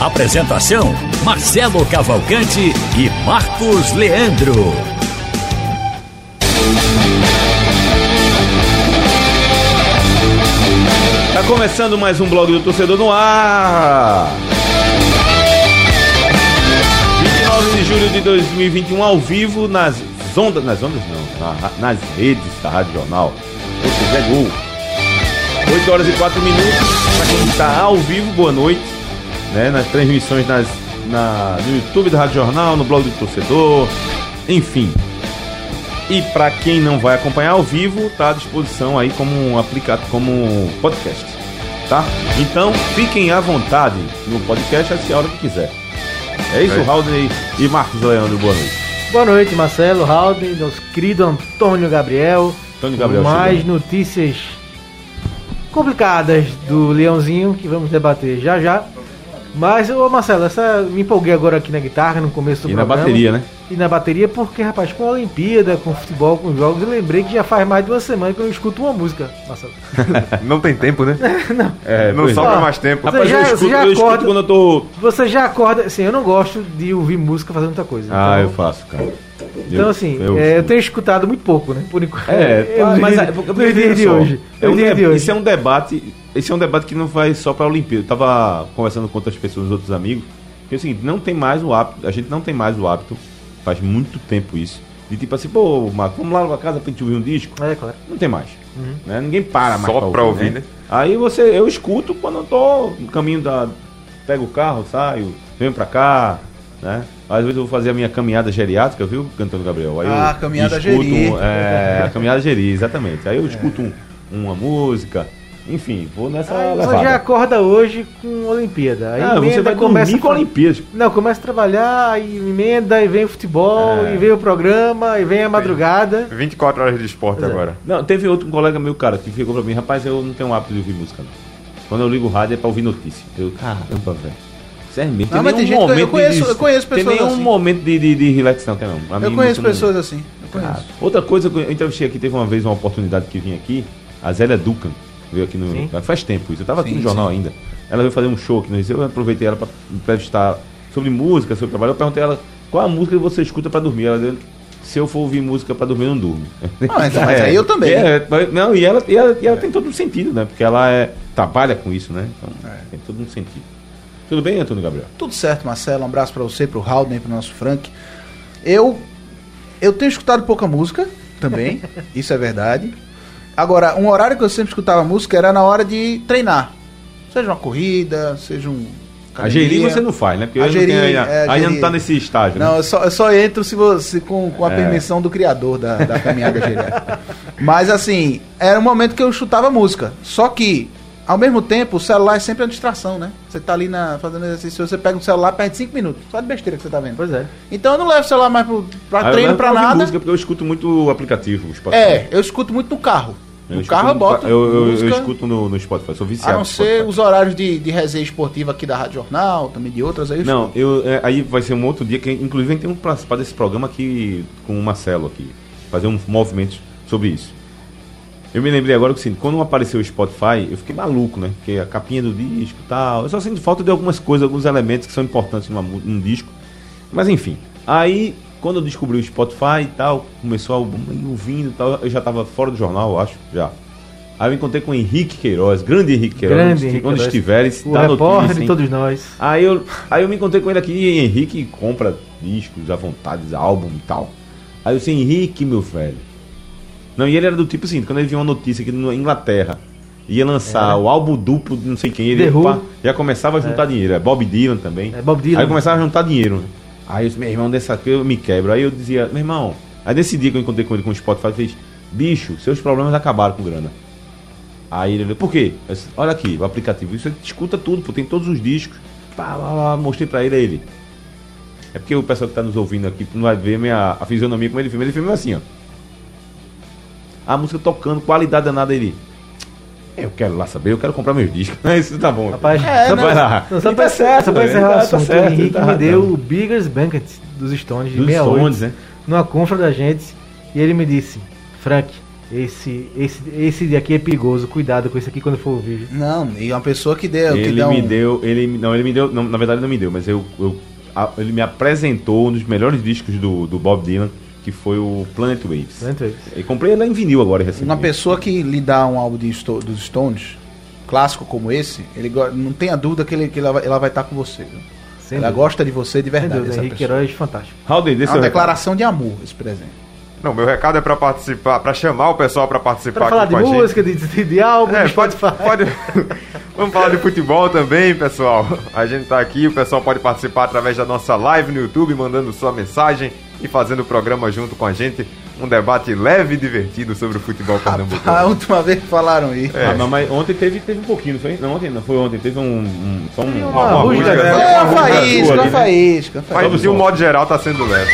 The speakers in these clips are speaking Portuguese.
Apresentação: Marcelo Cavalcante e Marcos Leandro. Tá começando mais um blog do Torcedor no ar. 29 de julho de 2021 ao vivo nas ondas, nas ondas não, na- nas redes da Rádio Jornal. Você é gol. 8 horas e 4 minutos. Pra quem está ao vivo, boa noite. Né, nas transmissões nas, na, no YouTube da Rádio Jornal, no blog do Torcedor, enfim. E para quem não vai acompanhar ao vivo, tá à disposição aí como um aplicativo, como um podcast, tá? Então, fiquem à vontade no podcast a hora que quiser. É isso, Raul e Marcos Leandro, boa noite. Boa noite, Marcelo, Halden, nosso querido Antônio Gabriel. Antônio Gabriel Mais chegando. notícias complicadas do Leãozinho que vamos debater já já. Mas, ô Marcelo, essa, me empolguei agora aqui na guitarra, no começo do E na programa. bateria, né? E na bateria, porque, rapaz, com a Olimpíada, com futebol, com jogos, eu lembrei que já faz mais de uma semana que eu não escuto uma música, Marcelo. Não tem tempo, né? É, Não pois sobra é. mais tempo. Rapaz, Você já- eu, escuto, já eu escuto acorda- quando eu tô. Você já acorda, assim, eu não gosto de ouvir música fazendo outra coisa. Ah, então- eu faço, cara. Então, assim, é, eu, tenho escutado muito pouco, né? Por enquanto. É, Eu mas é, porque, no porque dia veja de só, hoje. É No um de- hoje. Esse é um debate. Esse é um debate que não vai só para a Olimpíada. Eu tava conversando com outras pessoas, outros amigos, que é o seguinte, não tem mais o hábito, a gente não tem mais o hábito, faz muito tempo isso, de tipo assim, pô, Marco, vamos lá na casa pra gente ouvir um disco. É, claro. Não tem mais. Né? Ninguém para mais Só pra ouvir, né? Aí você, eu escuto quando eu tô no caminho da. Pego o carro, saio, venho pra cá, né? Às vezes eu vou fazer a minha caminhada geriátrica, viu, Antônio Gabriel? Aí Ah, eu caminhada escuto, geri. É, a caminhada geri, exatamente. Aí eu escuto um- uma música, enfim, vou nessa Aí você levada. já acorda hoje com Olimpíada. Aí Ah, você vai começa dormir com a a- Olimpíada. Não, começa a trabalhar, aí emenda, aí vem o futebol, É. e vem o programa, e vem a madrugada. 24 horas de esporte é. agora. Não, teve outro colega meu, cara, que ficou pra mim, rapaz, eu não tenho hábito de ouvir música, não. Quando eu ligo o rádio é pra ouvir notícia. Eu, caramba, velho. Sério mesmo, Não, mas tem gente que eu- eu conheço- eu conheço Tem pessoas nenhum assim. momento de, de, de relax, não, tem não. A Eu mim, conheço música não- pessoas assim. Conheço. outra coisa eu entrevistei aqui, teve uma vez uma oportunidade que vim aqui, a Zélia Ducan, veio aqui no. Sim. Faz tempo isso, eu tava aqui Sim, no jornal sim. ainda. Ela veio fazer um show aqui no Recife, eu aproveitei ela pra entrevistar sobre música, sobre trabalho. Eu perguntei a ela qual a música que você escuta pra dormir. Ela deu, se eu for ouvir música pra dormir, eu não durmo. Ah, então, mas aí eu também. É, mas- não, e ela, e ela, e ela tem todo um sentido, né? Porque ela é, trabalha com isso, né? Então É. tem todo um sentido. Tudo bem, Antônio Gabriel? Tudo certo, Marcelo. Um abraço pra você, pro Haldane, pro nosso Frank. Eu eu tenho escutado pouca música também, isso é verdade. Agora, um horário que eu sempre escutava música era na hora de treinar. Seja uma corrida, seja um. A Geri academia. você não faz, né? Porque A eu não ainda, é, a ainda não tá nesse estágio. né? Não, eu só, eu só entro se você, com, com a É. permissão do criador da, da caminhada geriátrica. Mas assim, era um momento que eu chutava música. Só que, ao mesmo tempo, o celular é sempre uma distração, né? Você tá ali na, fazendo exercício, você pega o celular, perde 5 minutos. Só de besteira que você tá vendo. Pois é. Então eu não levo o celular mais pro, pra eu treino, pra nada. música porque eu escuto muito o aplicativo, o Spotify. É, eu escuto muito no carro. No carro eu boto Eu, eu, eu escuto no, no Spotify, sou viciado. a não ser os horários de, de resenha esportiva aqui da Rádio Jornal, também de outras, aí eu Não, eu, é, aí vai ser um outro dia que, inclusive, a gente tem que participar desse programa aqui com o Marcelo aqui. Fazer um movimento sobre isso. Eu me lembrei agora que assim, quando apareceu o Spotify, eu fiquei maluco, né? Porque a capinha do disco e tal. Eu só sinto falta de algumas coisas, alguns elementos que são importantes numa, num disco. Mas enfim. Aí, quando eu descobri o Spotify e tal, começou a ouvindo e tal, eu já tava fora do jornal, eu acho, já. Aí eu encontrei com o Henrique Queiroz, grande Henrique Queiroz, Grande onde, Henrique onde Queiroz. estiveres, O dá repórter notícia, de todos nós. Aí eu, aí eu me encontrei com ele aqui e Henrique compra discos à vontade, álbum e tal. Aí eu disse, Henrique, meu velho. Não, e ele era do tipo assim, quando ele viu uma notícia que na Inglaterra ia lançar o álbum duplo de não sei quem, ele pá, já começava a juntar dinheiro. É Bob Dylan também. É, Bob Dylan. Aí começava a juntar dinheiro. Aí eu disse, meu irmão, dessa aqui eu me quebro. Aí eu dizia, meu irmão, aí nesse dia que eu encontrei com ele com o Spotify, fiz, bicho, seus problemas acabaram com grana. Aí ele por quê? Disse, Olha aqui, o aplicativo, isso escuta tudo, pô, tem todos os discos. Pá, pá, pá, mostrei pra ele, ele. É porque o pessoal que tá nos ouvindo aqui não vai ver minha, a fisionomia como ele filma. Ele filma assim, ó. A música tocando, qualidade danada ele. Eu quero lá saber, eu quero comprar meus discos. Isso tá bom. Rapaz, É, só né? vai lá. Não, só pra, tá certo, só pra encerrar o tá- tá assunto, certo, o Henrique tá me deu o Biggers Banquet dos Stones de Dos 68, Stones, né? numa confra da gente, e ele me disse, Frank, esse, esse, esse daqui é perigoso, cuidado com esse aqui quando for ouvir. Não, e uma pessoa que deu. que Ele deu me um- deu, ele não, ele me deu, não, na verdade ele não me deu, mas eu, eu- a- ele me apresentou um dos melhores discos do, do Bob Dylan, que foi o Planet Waves. Planet Waves. E comprei ele em vinil agora recentemente. Uma pessoa que lhe dá um álbum de Sto- dos Stones, clássico como esse, ele não tenha dúvida que, ele, que ela, vai- ela vai estar com você. viu? Sem ela dúvida. gosta de você de verdade. dúvida, essa Henrique pessoa. Queiroz, fantástico. Dê É uma recado. declaração de amor esse presente. Não, meu recado é pra participar, pra chamar o pessoal pra participar Pra falar aqui de com a gente. música, de, de, de álbum, É, de pode, pode. Vamos falar de futebol também, pessoal. A gente tá aqui, o pessoal pode participar através da nossa live no YouTube, mandando sua mensagem e fazendo o programa junto com a gente. Um debate leve e divertido sobre o futebol A pernambucano. última vez que falaram isso. Ah, não, mas ontem teve, teve um pouquinho, não foi? Não, ontem não, foi ontem. Teve um. um só um uma uma rusga, rusga, né? É, a Uma faísca, a né? faísca, a. Mas de um modo geral tá sendo leve.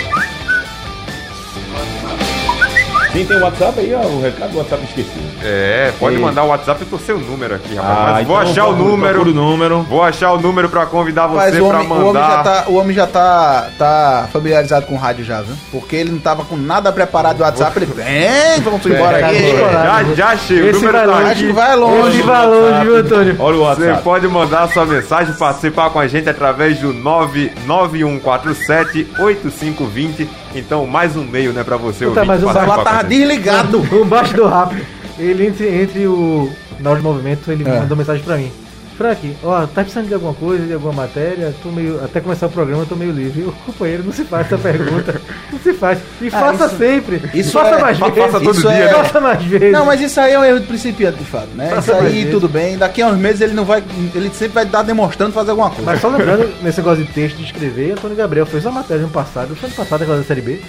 Quem tem o WhatsApp aí, ó, o recado do WhatsApp esqueci. É, pode Ei. mandar o WhatsApp, eu tô sem o número aqui, rapaz. Ah, mas vou então achar o número. o número. Vou achar o número pra convidar Mas você o pra homem, o homem mandar. já, tá, o homem já tá, tá familiarizado com o rádio já, viu? Porque ele não tava com nada preparado do WhatsApp. Ele, vem, vamos embora É, aqui. já, já achei, o Esse número vai tá longe. Acho aqui. que vai longe. Esse vai longe, viu, Antônio? Olha o Você WhatsApp. pode mandar sua mensagem, participar com a gente através do 991478520. Então, mais um meio, né, pra você Puta, ouvir. mas o O celular tava desligado. O bastidor rápido. Ele entre, entre o. Na hora de movimento, ele É. mandou mensagem pra mim. Frank, ó, tá precisando de alguma coisa, de alguma matéria? Tô meio, até começar o programa, eu tô meio livre. Eu, companheiro, não se faz essa pergunta. Não se faz. E Ah, faça isso- sempre. isso faça é- mais vezes. faça todo Isso dia, é- né? Faça mais vezes. Não, mas isso aí é um erro de principiante, de fato, né? Passa Isso mais aí vezes. tudo bem. Daqui a uns meses ele não vai. Ele sempre vai estar demonstrando fazer alguma coisa. Mas só lembrando, nesse negócio de texto, de escrever, Antônio Gabriel fez uma matéria no passado, foi ano passado, aquela da Série B.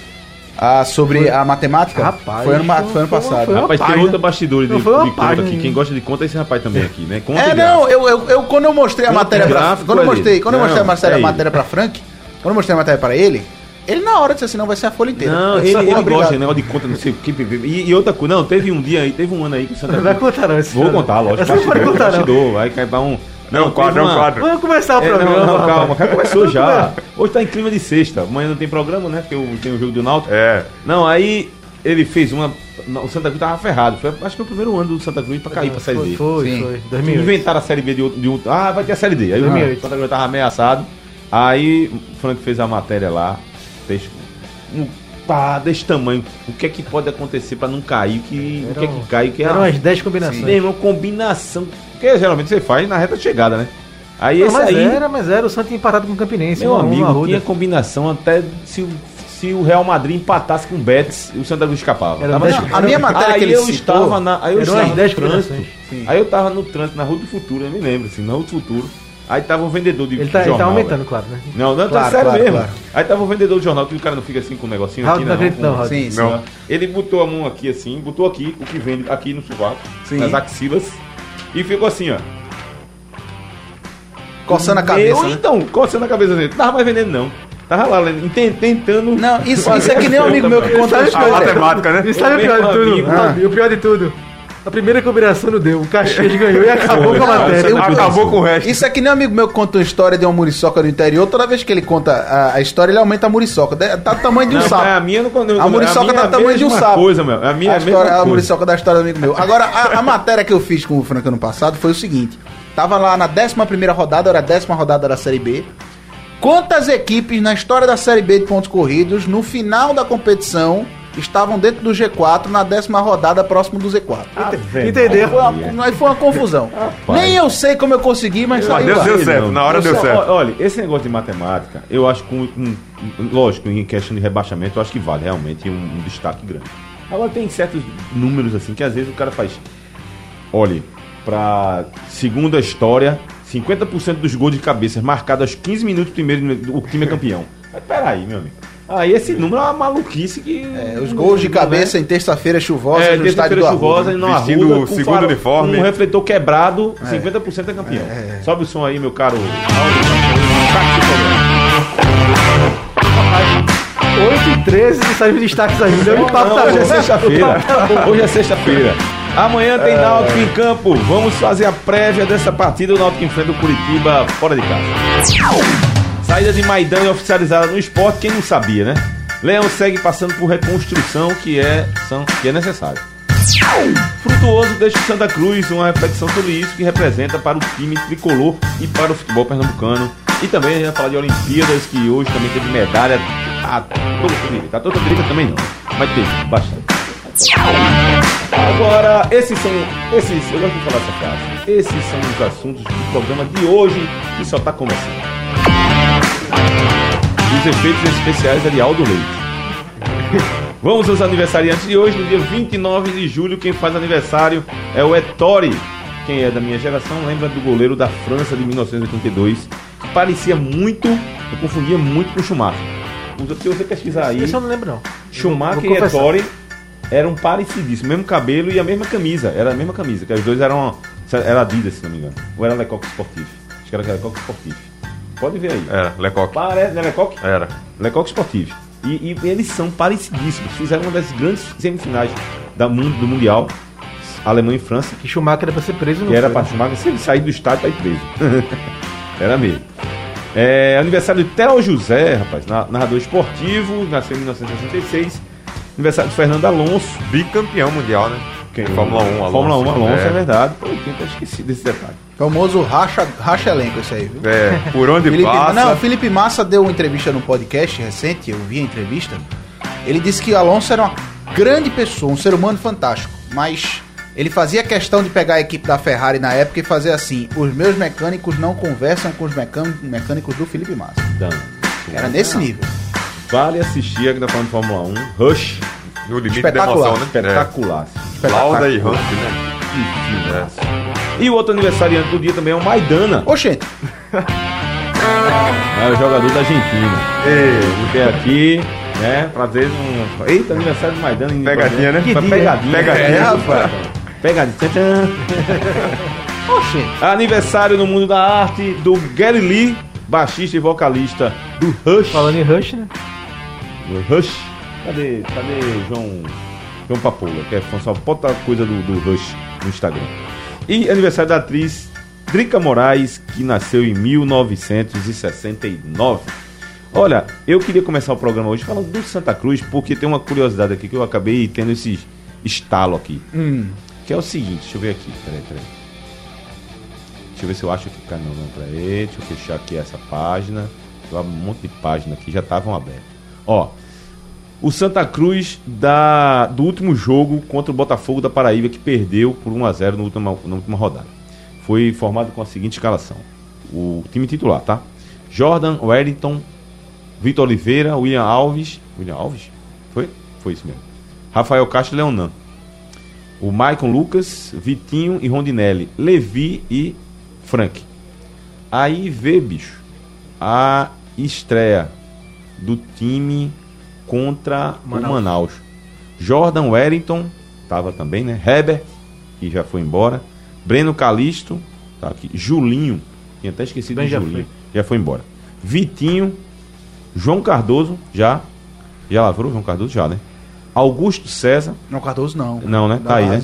Ah, sobre Foi- a matemática? Rapaz, foi ano, foi- foi ano passado. foi uma Rapaz, tem página. outra bastidores de, de conta página, aqui. Quem gosta de conta é esse rapaz também aqui, né? Conta É, não, eu, eu, eu- quando eu mostrei a Conta matéria pra, quando eu mostrei, quando eu Não, mostrei a matéria, é a matéria pra Frank, quando eu mostrei a matéria pra ele, ele na hora disse assim, não vai ser a folha inteira. Não, Eu ele, ele gosta de negócio de conta, não sei o que. E, e outra coisa, não, teve um dia aí, teve um ano aí que o Santa Não vai contar, não. Vou contar, lógico. Não pode Bastidor, contar, não. bastidor, vai cair pra um. É um quadro, é um uma- quadro. Vamos começar o É, programa. não, não, rapaz. calma, já começou já. Hoje tá em clima de sexta. Amanhã não tem programa, né? Porque eu- tem o jogo do Náutico. É. Não, aí ele fez uma. não, O Santa Cruz tava ferrado. Foi, acho que foi o primeiro ano do Santa Cruz pra cair pra Série Foi, D. foi, Sim. foi. 2008. Inventaram a Série B de outro. De outro ah, vai ter a Série D. Aí o 2008. Santa Cruz tava ameaçado. Aí o Frank fez a matéria lá. Fez um pá desse tamanho. O que é que pode acontecer pra não cair? Que, o que é que cai? O que é Eram umas 10 combinações. Meu irmão, combinação. Porque geralmente você faz na reta de chegada, né? Aí Não, esse mas aí. era, mas era. O Santos tinha empatado com o Campinense. Meu um um amigo, tinha combinação até se, o- se o Real Madrid empatasse com o Betis, o Santa Cruz escapava. Era Tava A minha matéria aí que ele eu citou, estava na, aí eu eram estava no 10 trânsito. Aí eu tava no trânsito, na Rua do Futuro, eu me lembro, assim, na Rua do Futuro. Aí tava um vendedor de Ele tá, ele jornal. tá aumentando, velho. claro, né? Não, não, Claro, tá sério claro, mesmo. claro. Aí tava o vendedor de jornal, que o cara não fica assim com um negocinho Raul, aqui, não não. acredito não, com- Raul. Sim, sim. Não. Ele botou a mão aqui assim, botou aqui, o que vende aqui no sovaco, Sim. nas axilas, e ficou assim, ó. Coçando a cabeça. Meu, né? então, coçando a cabeça dele. Tava mais vendendo, não. Tava lá, tentando. Não, isso, isso é que nem um amigo meu que conta a A história. matemática, né? E sabe o pior de tudo? Ah, E o pior de tudo? A primeira combinação não deu. O Caxias ganhou e acabou com a matéria. Cruz Acabou com o resto. Isso é que nem um amigo meu que conta uma história de uma muriçoca do interior. Toda vez que ele conta a, a história, ele aumenta a muriçoca. De- Tá do tamanho de um Não, sapo. mas a minha não quando A muriçoca tá do tamanho de um sapo. coisa, meu. A minha a, é a mesma história, a muriçoca da história do amigo meu. Agora, a, a matéria que eu fiz com o Frank ano passado foi o seguinte: tava lá na 11 rodada, era a décima rodada da Série B. Quantas equipes na história da Série B de pontos corridos, no final da competição, estavam dentro do G4 na décima rodada, próximo do Z4? Entendeu? Foi uma, aí foi uma confusão. Nem eu sei como eu consegui, mas Mas saiu Deus lá. deu certo, não. na hora Eu deu só- certo. Olha, esse negócio de matemática, eu acho que, um, um- lógico, em questão de rebaixamento, eu acho que vale realmente um, um destaque grande. Agora, tem certos números assim que às vezes o cara faz. Olha, pra segunda história, 50% dos gols de cabeça marcados aos 15 minutos primeiro, o time é campeão. Mas peraí, meu amigo. Aí esse número é uma maluquice que. É, os gols de cabeça em terça-feira chuvosa É, no estádio terça-feira do chuvosa Arruda. e não Vestindo arruda, segundo farol- uniforme. Com um refletor quebrado, 50% é campeão. Sobe o som aí, meu caro. 13 não sabe destaques ainda. O papo Não, tá hoje é sexta-feira. Hoje é sexta-feira. Amanhã tem Náutico em campo. Vamos fazer a prévia dessa partida. O Náutico enfrenta o Curitiba fora de casa. Saída de Maidana oficializada no esporte. Quem não sabia, né? Leão segue passando por reconstrução que é, são, que é necessário. Frutuoso deixa o Santa Cruz uma reflexão sobre isso que representa para o time tricolor e para o futebol pernambucano. E também a gente vai falar de Olimpíadas, que hoje também teve medalha a todo direito. A toda direita também não, mas teve bastante. Agora, esses são. Esses, eu gosto de falar essa frase. Esses são os assuntos do programa de hoje que só está começando. Os efeitos especiais é de Aldo Leite. Vamos aos aniversariantes de hoje, no dia 29 de julho. Quem faz aniversário é o Ettore. Quem é da minha geração lembra do goleiro da França de 1982, que parecia muito, eu confundia muito com o Schumacher. Se você pesquisar aí, Esse eu não lembro, não. Schumacher e. Ettore eram parecidíssimos, mesmo cabelo e a mesma camisa. Era a mesma camisa, que os dois eram. Era Adidas, se não me engano. Ou era Lecoq Sportif. Acho que era Lecoq Sportif. Pode ver aí. Era, Lecoque. Parece, não é Lecoq? Era. Lecoq Sportif. E, e eles são parecidíssimos. Fizeram uma das grandes semifinais da mundo, do Mundial. Alemanha e França. Que Schumacher era pra ser preso no Que era para Schumacher, se ele sair do estádio, tá aí preso. era mesmo. É, aniversário de Theo José, rapaz, na- narrador esportivo, nasceu em 1966. Aniversário de Fernando Alonso. Bicampeão mundial, né? Quem? Fórmula 1, Alonso. Fórmula 1, Alonso, é, É. verdade. Pô, eu tinha até esquecido desse detalhe. Famoso racha, racha elenco esse aí, viu? É, por onde Felipe, passa. não, Felipe Massa deu uma entrevista no podcast recente, eu vi a entrevista. Ele disse que Alonso era uma grande pessoa, um ser humano fantástico, mas ele fazia questão de pegar a equipe da Ferrari na época e fazer assim: os meus mecânicos não conversam com os mecân- mecânicos do Felipe Massa. Então, Era nesse nível. Vale assistir, aqui tá falando de Fórmula 1. Rush, No limite Espetacular. da emoção, né? espetacular. É. Lauda e Hunt, né? Que filmaço. E o outro aniversariante do dia também é o Maidana, Oxente, é o jogador da Argentina. Fiquei aqui, né, pra ver um... Eita, aniversário do Maidana. Pegadinha, né? Que dia? pegadinha. Pegadinha. É, rapaz. Pegadinha. Tchan, tchan. Oxente. Aniversário no mundo da arte do Gary Lee, baixista e vocalista do Rush. Falando em Rush, né? Do Rush. Cadê, cadê João, João Papoula? Que é fã, só bota coisa do, do Rush no Instagram. E aniversário da atriz Drica Moraes, que nasceu em 1969. Olha, eu queria começar o programa hoje falando do Santa Cruz, porque tem uma curiosidade aqui que eu acabei tendo esse estalo aqui. Que é o seguinte, deixa eu ver aqui, peraí, peraí. Deixa eu ver se eu acho que. Cara, não, não, peraí. Deixa eu fechar aqui essa página. Um monte de página aqui, já estavam abertas. Ó, o Santa Cruz da, do último jogo contra o Botafogo da Paraíba, que perdeu por 1x0 na última, na última rodada. Foi formado com a seguinte escalação: o time titular, tá? Jordan, Wellington, Vitor Oliveira, William Alves. William Alves? Foi? Foi isso mesmo. Rafael Castro e Leonan. O Maicon Lucas, Vitinho e Rondinelli. Levi e Frank. Aí vê, bicho, a estreia do time contra Manaus. o Manaus. Jordan Wellington, tava também, né? Heber, que já foi embora. Breno Calisto, tá aqui. Julinho, tinha até esquecido Bem, de já Julinho. Já foi embora. Vitinho, João Cardoso, já. Já lavrou João Cardoso? Já, né? Augusto César, não, Cardoso não. não, né? Da Tá aí, né?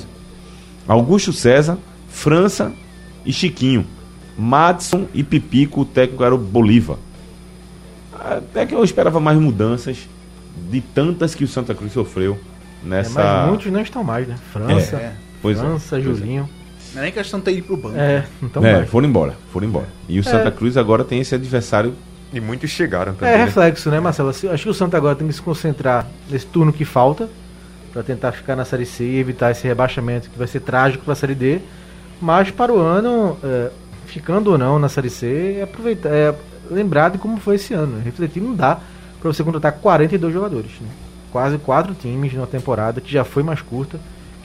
Augusto César, França e Chiquinho. Madison e Pipico, o técnico era o Bolívar. Até que eu esperava mais mudanças de tantas que o Santa Cruz sofreu É, nessa. mas muitos não estão mais, né? França, É. Pois é, França, é. Julinho. Não é nem questão de ter ido pro banco. É, então É, foram embora, foram embora. E o Santa Cruz agora tem esse adversário. E muitos chegaram também. É né? reflexo, né, Marcelo? Assim, Acho que o Santa agora tem que se concentrar nesse turno que falta para tentar ficar na Série C e evitar esse rebaixamento que vai ser trágico para a Série D. Mas para o ano, é, ficando ou não na Série C, é aproveitar, é, lembrar de como foi esse ano. Refletir não dá para você contratar 42 jogadores. Né? Quase quatro times numa temporada que já foi mais curta,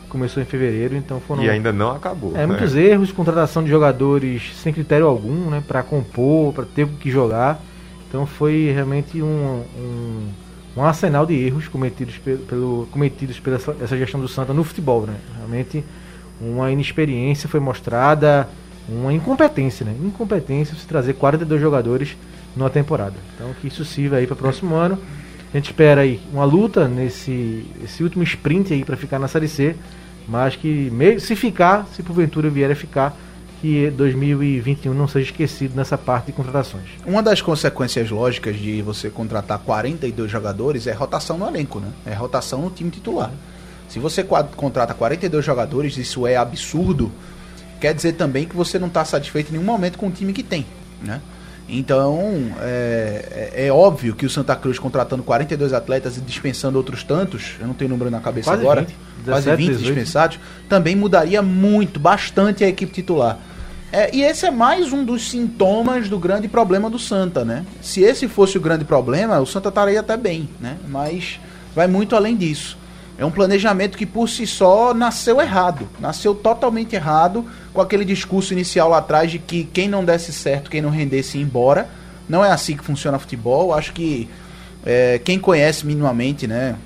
começou em fevereiro, então foram E ainda não acabou. é, né? muitos erros, contratação de jogadores sem critério algum, né, para compor, para ter o que jogar. Então foi realmente um, um, um arsenal de erros cometidos, pelo, pelo, cometidos pela essa- gestão do Santa no futebol, né? Realmente uma inexperiência foi mostrada, uma incompetência, né? Incompetência se trazer 42 jogadores numa temporada. Então que isso sirva aí para o próximo ano. A gente espera aí uma luta nesse esse último sprint aí para ficar na Série C, mas que se ficar, se porventura vier a ficar, que 2021 não seja esquecido nessa parte de contratações. Uma das consequências lógicas de você contratar 42 jogadores é rotação no elenco, né? É rotação no time titular. Se você contrata 42 jogadores, isso é absurdo. Quer dizer também que você não está satisfeito em nenhum momento com o time que tem, né? Então, é, é- é óbvio que o Santa Cruz contratando 42 atletas e dispensando outros tantos, eu não tenho número na cabeça Quase agora, 20, quase 17, 20 18. dispensados, também mudaria muito, bastante a equipe titular. É, e esse é mais um dos sintomas do grande problema do Santa, né? Se esse fosse o grande problema, o Santa estaria até bem, né? Mas vai muito além disso. É um planejamento que por si só nasceu errado, nasceu totalmente errado, com aquele discurso inicial lá atrás de que quem não desse certo, quem não rendesse ia embora. Não é assim que funciona futebol. Acho que é, quem conhece minimamente, né,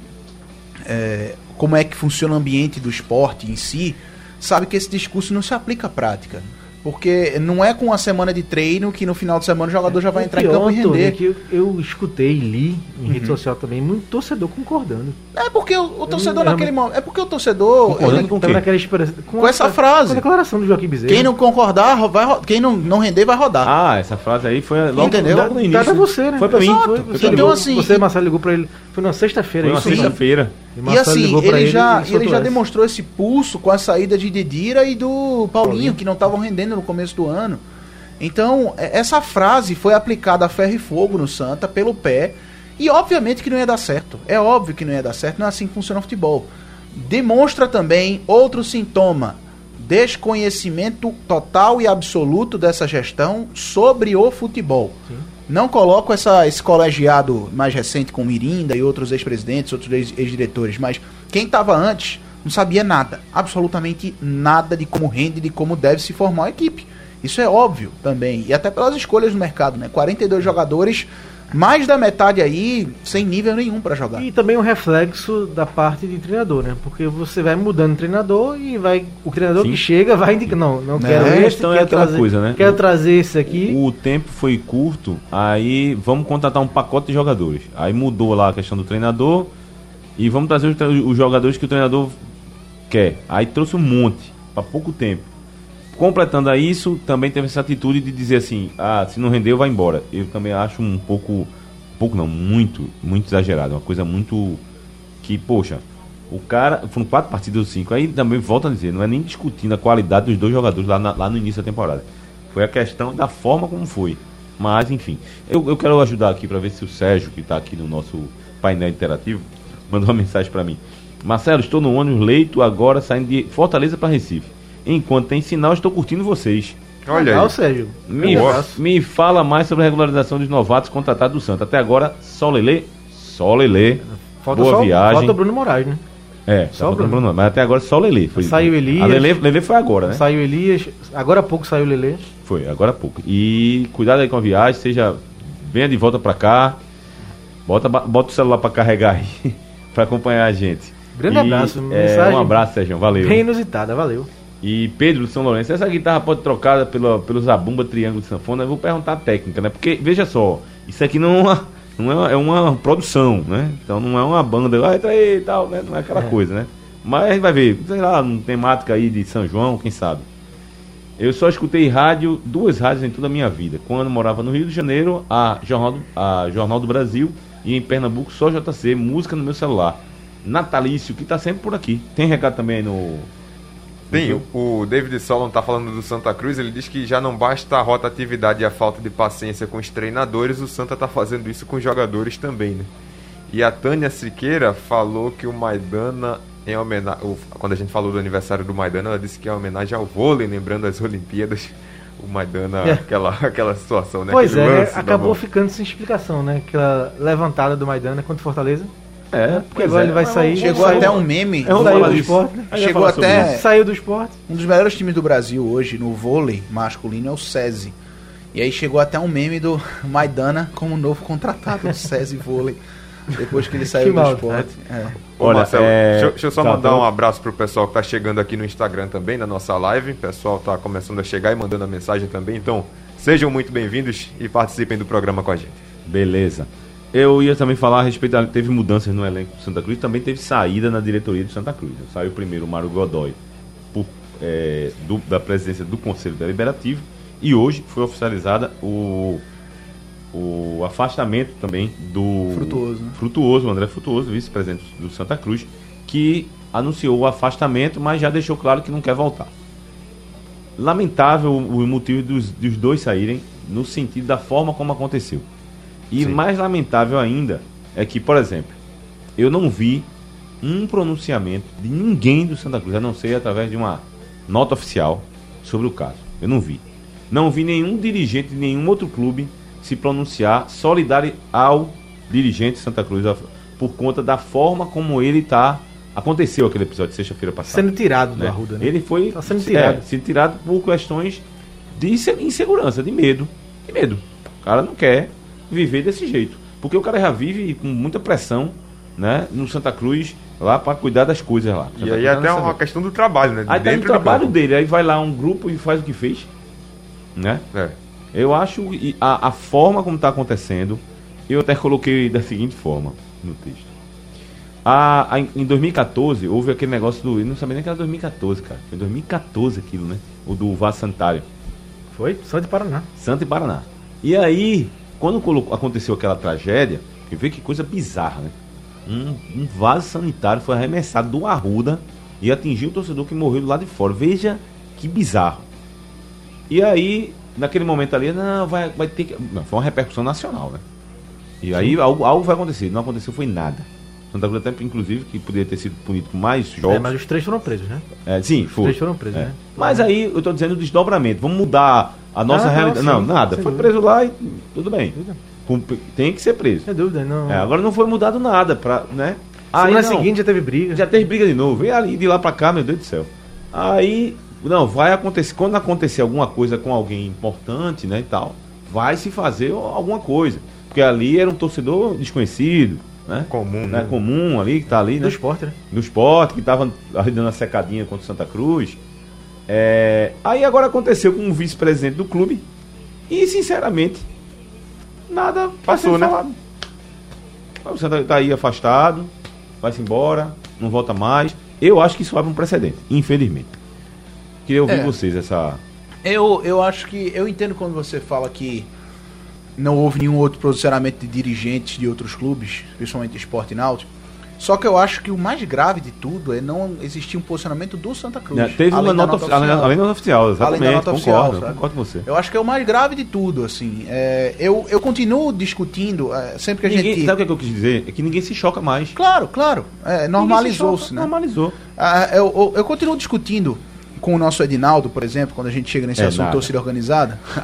é, como é que funciona o ambiente do esporte em si, sabe que esse discurso não se aplica à prática. Porque não é com uma semana de treino que no final de semana o jogador já vai O entrar em pior, campo e render. é que eu, eu escutei, li em Uhum. rede social também, muito torcedor concordando. É porque o, o torcedor eu- naquele momento. É porque o torcedor. Concordando ele- com naquela esperança- Com essa frase. Com a declaração do Joaquim Bezerra. quem não concordar, vai, quem não, não render, vai rodar. Ah, essa frase aí foi logo, Entendeu? logo no início. Tá pra você, né? Foi pra mim. Exato. Foi, Você, foi pra Então, mim. assim, você e- Marcelo, ligou pra ele. Foi na sexta-feira, Foi isso sim. sexta-feira. E, E assim, pra ele, já, ele soltou já demonstrou esse pulso com a saída de Dedira e do Paulinho, que não estavam rendendo no começo do ano. Então, é- essa frase foi aplicada a ferro e fogo no Santa, pelo pé, e obviamente que não ia dar certo. É óbvio que não ia dar certo, não é assim que funciona o futebol. Demonstra também outro sintoma: desconhecimento total e absoluto dessa gestão sobre o futebol. Não coloco essa, esse colegiado mais recente com Mirinda e outros ex-presidentes, outros ex- ex-diretores, mas quem estava antes não sabia nada, absolutamente nada de como rende, de como deve se formar a equipe. Isso é óbvio também, e até pelas escolhas do mercado, né? 42 jogadores, mais da metade aí sem nível nenhum para jogar. E também um reflexo da parte de treinador, né? Porque você vai mudando o treinador e vai. O treinador Sim. que chega vai indicar. Não, não quero a esse, questão é quero aquela trazer, coisa, né? Quero trazer esse aqui. O tempo foi curto, aí vamos contratar um pacote de jogadores. Aí mudou lá a questão do treinador e vamos trazer os, os jogadores que o treinador quer. Aí trouxe um monte, para pouco tempo. Completando a isso, também teve essa atitude de dizer assim: ah, se não rendeu, vai embora. Eu também acho um pouco, pouco não, muito, muito exagerado. Uma coisa muito. Que, poxa, o cara. Foram quatro partidas ou cinco. Aí também volta a dizer: não é nem discutindo a qualidade dos dois jogadores lá, na- lá no início da temporada. Foi a questão da forma como foi. Mas, enfim, eu, eu quero ajudar aqui para ver se o Sérgio, que está aqui no nosso painel interativo, mandou uma mensagem para mim. Marcelo, estou no ônibus leito agora, saindo de Fortaleza para Recife. Enquanto tem sinal, estou curtindo vocês. Olha Legal, aí. Sérgio. Me, me fala mais sobre a regularização dos novatos contratados do Santos. Até agora, só Lelê, só Lelê. Falta Boa só, viagem. Falta o Bruno Moraes, né? É, Só o Bruno. Bruno. Mas até agora só Lelê. Foi, Saiu Elias. A Lelê, Lelê foi agora, né? Saiu Elias. Agora há pouco saiu o Lelê. Foi, agora há pouco. E cuidado aí com a viagem, seja. Venha de volta pra cá. Bota, bota o celular pra carregar aí. pra acompanhar a gente. Grande E, abraço, É, mensagem um abraço, Sérgio. Valeu. Bem inusitada, valeu. E Pedro São Lourenço, essa guitarra pode ser trocada pelo, pelo Zabumba Triângulo de Sanfona? Eu vou perguntar a técnica, né? Porque, veja só, isso aqui não é uma, não é é uma produção, né? Então não é uma banda, ah, entra aí e tal, né? Não é aquela coisa, né? Mas a gente vai ver, sei lá, uma temática aí de São João, quem sabe. Eu só escutei rádio, duas rádios em toda a minha vida. Quando morava no Rio de Janeiro, a Jornal do, a Jornal do Brasil e em Pernambuco só JC, música no meu celular. Natalício, que tá sempre por aqui. Tem recado também aí no. Tem, o David Solon tá falando do Santa Cruz, ele diz que já não basta a rotatividade e a falta de paciência com os treinadores, o Santa tá fazendo isso com os jogadores também, né? E a Tânia Siqueira falou que o Maidana, em homenagem, quando a gente falou do aniversário do Maidana, ela disse que é homenagem ao vôlei, lembrando as Olimpíadas. O Maidana, É. aquela, aquela situação, né? Pois Aquele é, né? lance da acabou ficando sem explicação, né? Aquela levantada do Maidana contra o Fortaleza. É, Porque agora ele vai sair. Chegou saiu- até um meme. É um Saiu do esporte, né? Chegou até- isso. Saiu do esporte. Um dos melhores times do Brasil hoje no vôlei masculino é o SESI. E aí chegou até um meme do Maidana como novo contratado do SESI Vôlei. Depois que ele saiu do maldade. esporte. É. Ô, Olha, Marcelo, é, deixa, eu- deixa eu só tá, mandar tá. um abraço pro pessoal que tá chegando aqui no Instagram também, na nossa live. O pessoal tá começando a chegar e mandando a mensagem também. Então, sejam muito bem-vindos e participem do programa com a gente. Beleza. Eu ia também falar a respeito da, teve mudanças no elenco do Santa Cruz, também teve saída na diretoria do Santa Cruz. Saiu primeiro o Mário Godoy por, é, do- da presidência do Conselho Deliberativo e hoje foi oficializada o, o afastamento também do Frutuoso, né? Frutuoso, o André Frutuoso, vice-presidente do Santa Cruz, que anunciou o afastamento, mas já deixou claro que não quer voltar. Lamentável o motivo dos, dos dois saírem no sentido da forma como aconteceu. E mais lamentável ainda é que, por exemplo, eu não vi um pronunciamento de ninguém do Santa Cruz, a não ser através de uma nota oficial sobre o caso. Eu não vi. Não vi nenhum dirigente de nenhum outro clube se pronunciar solidário ao dirigente Santa Cruz por conta da forma como ele está. Aconteceu aquele episódio de sexta-feira passada. Sendo tirado do né? Arruda, né? Ele foi Tá sendo tirado. é, sendo tirado por questões de inse- insegurança, de medo. De medo. O cara não quer viver desse jeito. Porque o cara já vive com muita pressão né, no Santa Cruz lá para cuidar das coisas lá. E aí Cruz até não uma questão do trabalho, né? de Aí tá no dentro do trabalho dele, aí vai lá um grupo e faz o que fez. Né? É. Eu acho e a, a forma como está acontecendo, eu até coloquei da seguinte forma no texto. A, a- em 2014, houve aquele negócio do. Eu não sabia nem que era 2014, cara. Foi 2014 aquilo, né? O do Vaso Sanitário. Foi? Só de Paraná. Santa e Paraná. E aí, quando aconteceu aquela tragédia, que vê que coisa bizarra, né? Um, um vaso sanitário foi arremessado do Arruda e atingiu o torcedor que morreu do lado de fora. Veja que bizarro. E aí, naquele momento ali, não, vai, vai ter que. Não, foi uma repercussão nacional, né? E aí algo, algo vai acontecer. Não aconteceu, foi nada. Santa Cruz até, inclusive, que poderia ter sido punido com mais jogos. É, mas os três foram presos, né? É, sim, foi. três foram presos, É. né? Mas aí eu tô dizendo desdobramento. Vamos mudar a nossa Ah, não, realidade. sim, Não, nada. Foi dúvida. preso lá e tudo bem. Tem que ser preso. Sem dúvida, não. É, agora não foi mudado nada, pra, né? Semana não, seguinte já teve briga. já teve briga de novo. Vem ali de lá pra cá, meu Deus do céu. Aí, não, vai acontecer. Quando acontecer alguma coisa com alguém importante, né, e tal, vai se fazer alguma coisa. Porque ali era um torcedor desconhecido, né? Comum, né? né? Comum ali, que tá ali, do né? esporte, né? no esporte, que tava ali dando uma secadinha contra o Santa Cruz. É, aí agora aconteceu com o vice-presidente do clube. E, sinceramente, nada Passou, né? falado. O Santa tá aí afastado, vai-se embora, não volta mais. Eu acho que isso abre um precedente, infelizmente. Queria ouvir É. vocês essa. Eu, eu acho que. Eu entendo quando você fala que não houve nenhum outro posicionamento de dirigentes de outros clubes, principalmente esporte e náutico. Só que eu acho que o mais grave de tudo é não existir um posicionamento do Santa Cruz. Né, Teve além uma da nota, oficial, além, além da nota oficial, exatamente. nota oficial, concordo, sabe? concordo com você. Eu acho que é o mais grave de tudo, assim. É, eu, eu continuo discutindo, é, sempre que a Ninguém, gente. Sabe o que eu quis dizer? É que ninguém se choca mais. Claro, claro. É, normalizou-se, né? Normalizou. Ah, eu, eu, eu continuo discutindo com o nosso Edinaldo, por exemplo, quando a gente chega nesse É assunto nada. torcida organizada.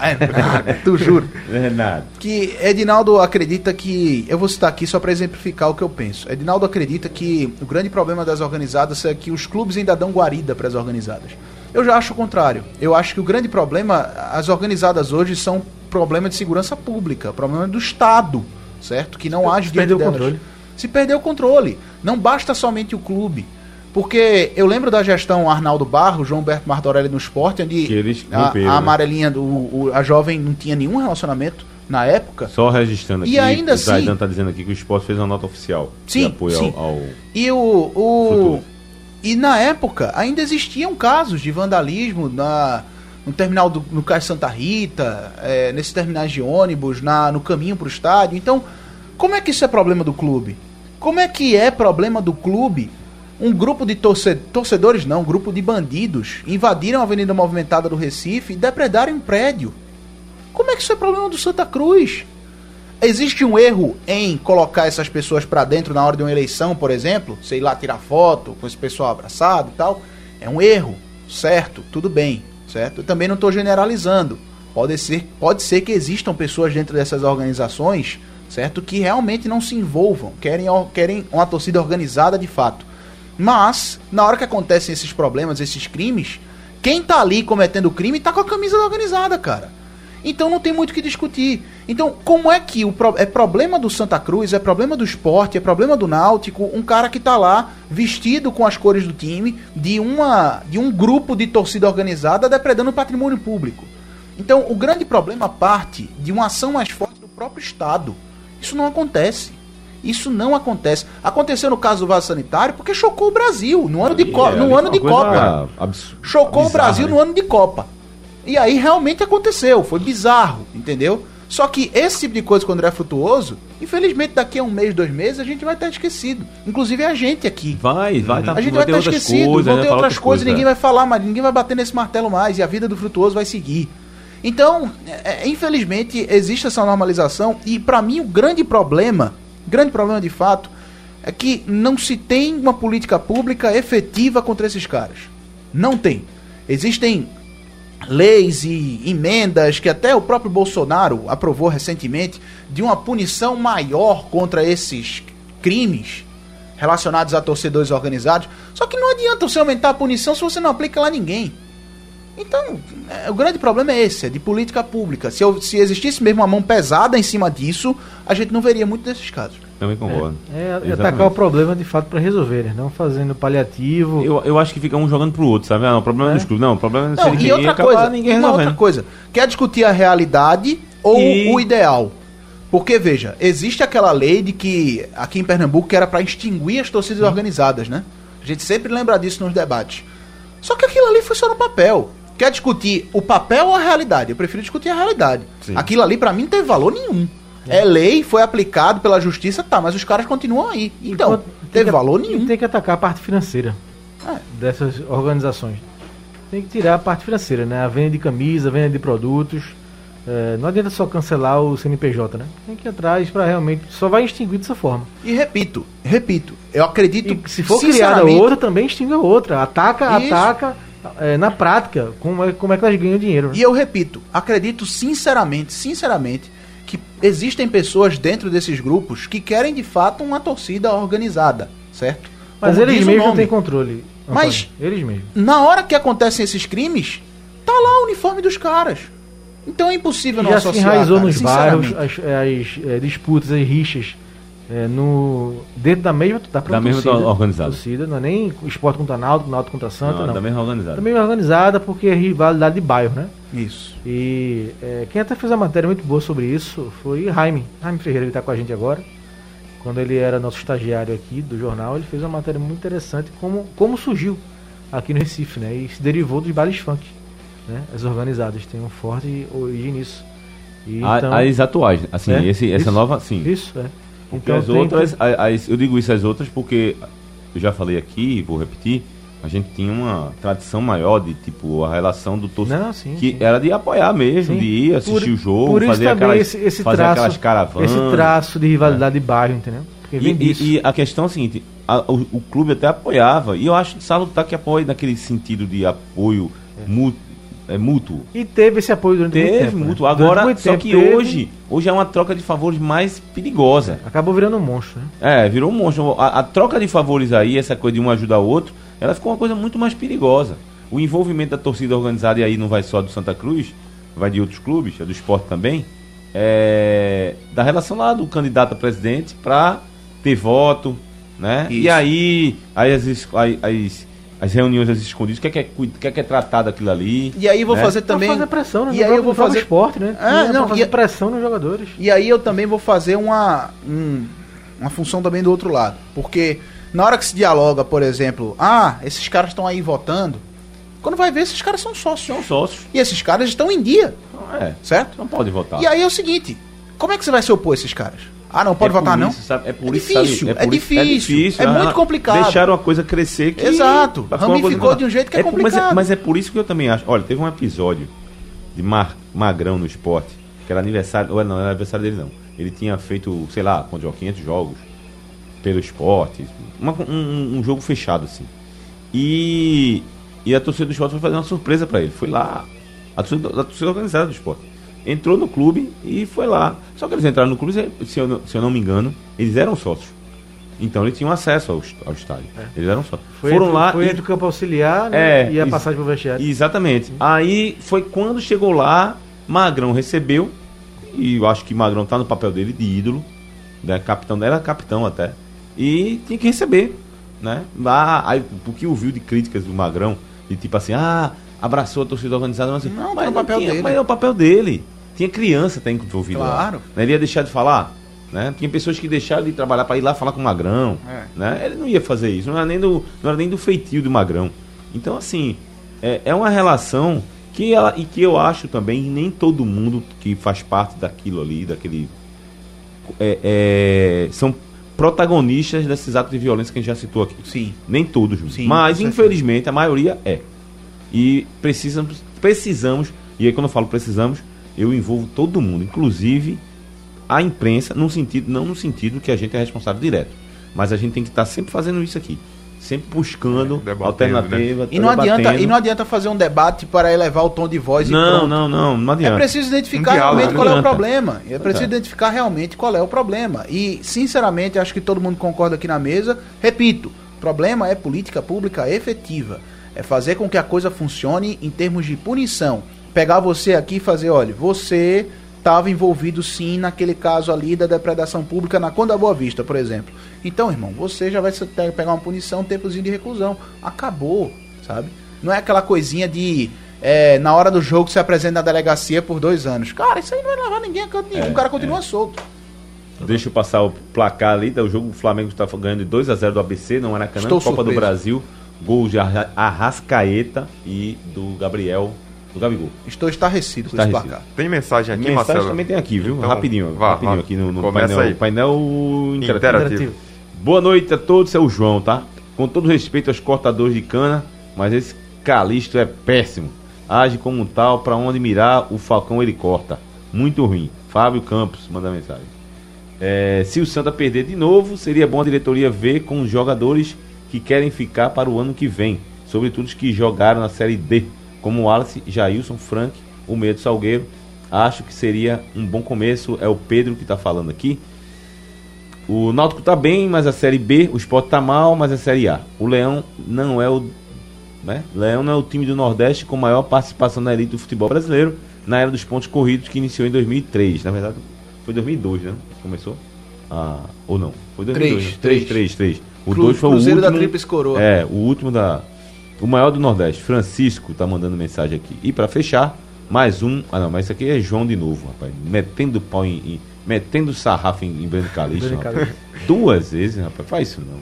É, tu juro. É nada. Que Edinaldo acredita que. Eu vou citar aqui só para exemplificar o que eu penso. Edinaldo acredita que o grande problema das organizadas é que os clubes ainda dão guarida para as organizadas. Eu já acho o contrário. Eu acho que o grande problema, as organizadas hoje são problema de segurança pública, problema do Estado, certo? Que não age Se perdeu o delas. controle. Se perdeu o controle. Não basta somente o clube. Porque eu lembro da gestão Arnaldo Barro, João Berto Martorelli no esporte, onde a, a né? amarelinha, do, o- a jovem não tinha nenhum relacionamento na época. Só registrando E aqui, ainda o Zaidan assim- tá dizendo aqui que o esporte fez uma nota oficial Sim, de apoio sim. Ao, ao- E o, o Futuro. e na época ainda existiam casos de vandalismo na no terminal do no Cais Santa Rita, é, nesses terminais de ônibus, na, no caminho para o estádio. Então, como é que isso é problema do clube? Como é que é problema do clube um grupo de torce- torcedores, não, um grupo de bandidos invadiram a Avenida Movimentada do Recife e depredaram um prédio? Como é que isso é problema do Santa Cruz? Existe um erro em colocar essas pessoas pra dentro na hora de uma eleição, por exemplo? Sei lá, tirar foto com esse pessoal abraçado e tal. É um erro, certo? Tudo bem, certo? Eu também não estou generalizando. Pode ser, pode ser que existam pessoas dentro dessas organizações, certo? Que realmente não se envolvam, querem, querem uma torcida organizada de fato. Mas, na hora que acontecem esses problemas, esses crimes, quem tá ali cometendo crime tá com a camisa da organizada, cara. Então não tem muito o que discutir. Então, como é que o pro- é problema do Santa Cruz, é problema do esporte, é problema do Náutico, um cara que tá lá vestido com as cores do time, de uma de um grupo de torcida organizada depredando o patrimônio público. Então, o grande problema parte de uma ação mais forte do próprio Estado. Isso não acontece. Isso não acontece. Aconteceu no caso do vaso sanitário porque chocou o Brasil no ano de, co ali no foi ano de Copa. abs- Chocou o bizarra, Brasil no ano de Copa. E aí realmente aconteceu, foi bizarro, entendeu? Só que esse tipo de coisa, quando é frutuoso, infelizmente daqui a um mês, dois meses, a gente vai estar esquecido. Inclusive a gente aqui. Vai, vai, tá, A gente vai ter estar esquecido, coisas, vão né? ter outras coisas, ninguém é. vai falar mais, ninguém vai bater nesse martelo mais e a vida do frutuoso vai seguir. Então, é, é, infelizmente, existe essa normalização e para mim o grande problema, grande problema de fato, é que não se tem uma política pública efetiva contra esses caras. Não tem. Existem leis e emendas que até o próprio Bolsonaro aprovou recentemente de uma punição maior contra esses crimes relacionados a torcedores organizados. Só que não adianta você aumentar a punição se você não aplica lá ninguém. Então, é, o grande problema é esse, é de política pública. Se, eu- se existisse mesmo uma mão pesada em cima disso, a gente não veria muito desses casos. Também concordo. É, é atacar o problema de fato para resolver, né? não fazendo paliativo. Eu, eu acho que fica um jogando pro outro, sabe? Ah, não, o problema é, É. dos clubes. Não, o problema é Não, e outra coisa, ninguém uma resolvendo. outra coisa. Quer discutir a realidade ou E- o ideal? Porque, veja, existe aquela lei de que aqui em Pernambuco que era para extinguir as torcidas organizadas, né? A gente sempre lembra disso nos debates. Só que aquilo ali foi só no papel. Quer discutir o papel ou a realidade? Eu prefiro discutir a realidade. Sim. Aquilo ali pra mim não teve valor nenhum. É. lei, foi aplicado pela justiça, tá, mas os caras continuam aí. Então, Enquanto- tem teve que- valor e nenhum. Tem que atacar a parte financeira É. dessas organizações. Tem que tirar a parte financeira, né? A venda de camisa, a venda de produtos. É, não adianta só cancelar o CNPJ, né? Tem que ir atrás para realmente. Só vai extinguir dessa forma. E repito, repito, eu acredito E se for criada outra, também extingue a outra. Ataca, Isso. ataca é, na prática como é, como é que elas ganham dinheiro. né? E eu repito, acredito sinceramente, sinceramente, que existem pessoas dentro desses grupos que querem de fato uma torcida organizada, certo? Mas Como eles mesmos não têm controle. Mas- Antônio. Eles mesmos. Na hora que acontecem esses crimes, tá lá o uniforme dos caras. Então é impossível não já se associar. enraizou cara, nos bairros sinceramente. as, as, eh, disputas, as rixas eh, no, dentro da mesma, da própria Da mesma torcida, organizada. torcida, não é nem esporte contra Náutico, Náutico contra Santa, Não, não. da mesma organizada. Também é organizada porque é rivalidade de bairro, né? Isso. E eh, quem até fez uma matéria muito boa sobre isso foi Jaime. Jaime Ferreira, ele está com a gente agora. Quando ele era nosso estagiário aqui do jornal, ele fez uma matéria muito interessante como, como surgiu aqui no Recife, né? E se derivou dos bailes funk, né? As organizadas têm um forte origem nisso. E A- então- As atuais, assim, É, esse, essa isso, nova, sim. Isso, é. Porque Então as outras, que- as- eu digo isso às outras porque eu já falei aqui, vou repetir, a gente tinha uma tradição maior de tipo a relação do torcedor que sim. era de apoiar mesmo, Sim. de ir assistir Por- o jogo, fazer aquelas, esse, esse fazer traço, aquelas caravanas. Esse traço de rivalidade de bairro, entendeu? E, e- e a questão é a seguinte, a- o, o clube até apoiava, e eu acho salutar que apoie naquele sentido de apoio mútuo, é, mútuo. E teve esse apoio durante muito Teve tempo. né? mútuo. Durante Agora, muito só tempo que teve, hoje, hoje é uma troca de favores mais perigosa. Acabou virando um monstro, né? É, virou um monstro. A, a troca de favores aí, essa coisa de um ajudar o outro, ela ficou uma coisa muito mais perigosa. O envolvimento da torcida organizada, e aí não vai só do Santa Cruz, vai de outros clubes, é do esporte também, é, da relação lá do candidato a presidente para ter voto, né? E Isso. aí, aí as, aí as, as reuniões às escondidas, o que é que é, que é, que é tratado aquilo ali? E aí eu vou né? fazer também. Pra fazer pressão, né? E No aí eu vou fazer esporte, né? Ah, Pra não, fazer e- pressão nos jogadores. E aí eu também vou fazer uma, um- uma função também do outro lado. Porque na hora que se dialoga, por exemplo, ah, esses caras estão aí votando, quando vai ver, esses caras são sócios. São sócios. E esses caras estão em dia, é, certo? não pode votar. E aí é o seguinte, como é que você vai se opor a esses caras? Ah, não pode É votar não? sabe? É por É isso, difícil, sabe? é por isso- difícil, é muito ah, complicado. Deixaram a coisa crescer que. Exato, ramificou de um jeito que é por- mas complicado. Mas é, por isso que eu também acho. Olha, teve um episódio de Mar- Magrão no esporte, que era aniversário. Ou não, era aniversário dele não. Ele tinha feito, sei lá, quantos 500 jogos pelo esporte. uma- um, um jogo fechado, assim. E, e a torcida do esporte foi fazer uma surpresa pra ele. Foi lá. A torcida, a torcida organizada do esporte. Entrou no clube e foi lá. Só que eles entraram no clube, se eu, não- se eu não me engano, eles eram sócios. Então eles tinham acesso ao, ao estádio. Eles eram sócios. Foi Foram entre, lá foi e- entre o campo auxiliar né? É, e a passagem pro vestiário. Exatamente. Aí foi quando chegou lá, Magrão recebeu, e eu acho que Magrão tá no papel dele de ídolo, né? Capitão, era capitão até. E tinha que receber, né? Lá, aí, o que ouviu de críticas do Magrão, de tipo assim, ah, abraçou a torcida organizada, mas, assim, Não, mas tá no papel tinha, dele. Mas é o papel dele. Tinha criança até envolvida lá. Claro. Né? Ele ia deixar de falar? Né? Tinha pessoas que deixaram de trabalhar para ir lá falar com o Magrão. É. Né? Ele não ia fazer isso, não era nem do, não era nem do feitio do Magrão. Então, assim, é, é uma relação que ela, e que eu acho também nem todo mundo que faz parte daquilo ali, daquele. é, é, são protagonistas desses atos de violência que a gente já citou aqui. Sim. Nem todos, Sim, mas infelizmente a maioria é. E precisamos, precisamos, e aí quando eu falo precisamos, eu envolvo todo mundo, inclusive a imprensa, no sentido, não no sentido que a gente é responsável direto, mas a gente tem que estar sempre fazendo isso aqui, sempre buscando É, alternativa. E não, adianta, e não adianta fazer um debate para elevar o tom de voz e Não, não, não, não É adianta. preciso identificar Um diálogo, realmente não qual é o problema. É preciso É. identificar realmente qual é o problema. E, sinceramente, acho que todo mundo concorda aqui na mesa. Repito, o problema é política pública efetiva. É fazer com que a coisa funcione em termos de punição. Pegar você aqui e fazer, olha, você estava envolvido sim naquele caso ali da depredação pública na Conda Boa Vista, por exemplo. Então, irmão, você já vai pegar uma punição, um tempozinho de reclusão. Acabou, sabe? Não é aquela coisinha de é, na hora do jogo se apresenta na delegacia por dois anos. Cara, isso aí não vai levar ninguém a canto nenhum. É, o cara continua solto. Deixa eu passar o placar ali. tá? O jogo o Flamengo está ganhando de 2 a 0 do ABC, não é Maracanã, Estou Copa do surpreso. Brasil. Gol de Arra- Arrascaeta e do Gabriel, do Gabigol. Estou estarrecido com esse Estarrecido. placar. Tem mensagem aqui, Mensagem Marcelo? também tem aqui, viu? Então, rapidinho, vá, rapidinho vá. aqui no, no painel, aí. painel interativo. Interativo. Boa noite a todos, é o João, tá? Com todo respeito aos cortadores de cana, mas esse Calixto é péssimo. Age como um tal, pra onde mirar, o Falcão ele corta. Muito ruim. Fábio Campos manda mensagem. É, se o Santa perder de novo, seria bom a diretoria ver com os jogadores que querem ficar para o ano que vem, sobretudo os que jogaram na Série D, como o Wallace, Jailson, Frank, o meio do Salgueiro. Acho que seria um bom começo, é o Pedro que está falando aqui. O Náutico tá bem, mas a Série B, o Sport tá mal, mas a Série A. O Leão não é o né? Leão não é o time do Nordeste com maior participação na elite do futebol brasileiro na era dos pontos corridos que iniciou em 2003. Na verdade, foi 2002, né? Começou? Ah, ou não? Foi 2002. Três, 3, três. 3, 3. O Cru- 2 foi o Cruzeiro último. da Tríplice Coroa. É, o último da o maior do Nordeste. Francisco tá mandando mensagem aqui. E para fechar, mais um. Ah, não, mas isso aqui é João de novo, rapaz. Metendo pau em, em- metendo sarrafo em, em Breno Calixto, rapaz. Duas vezes, rapaz. Faz isso não.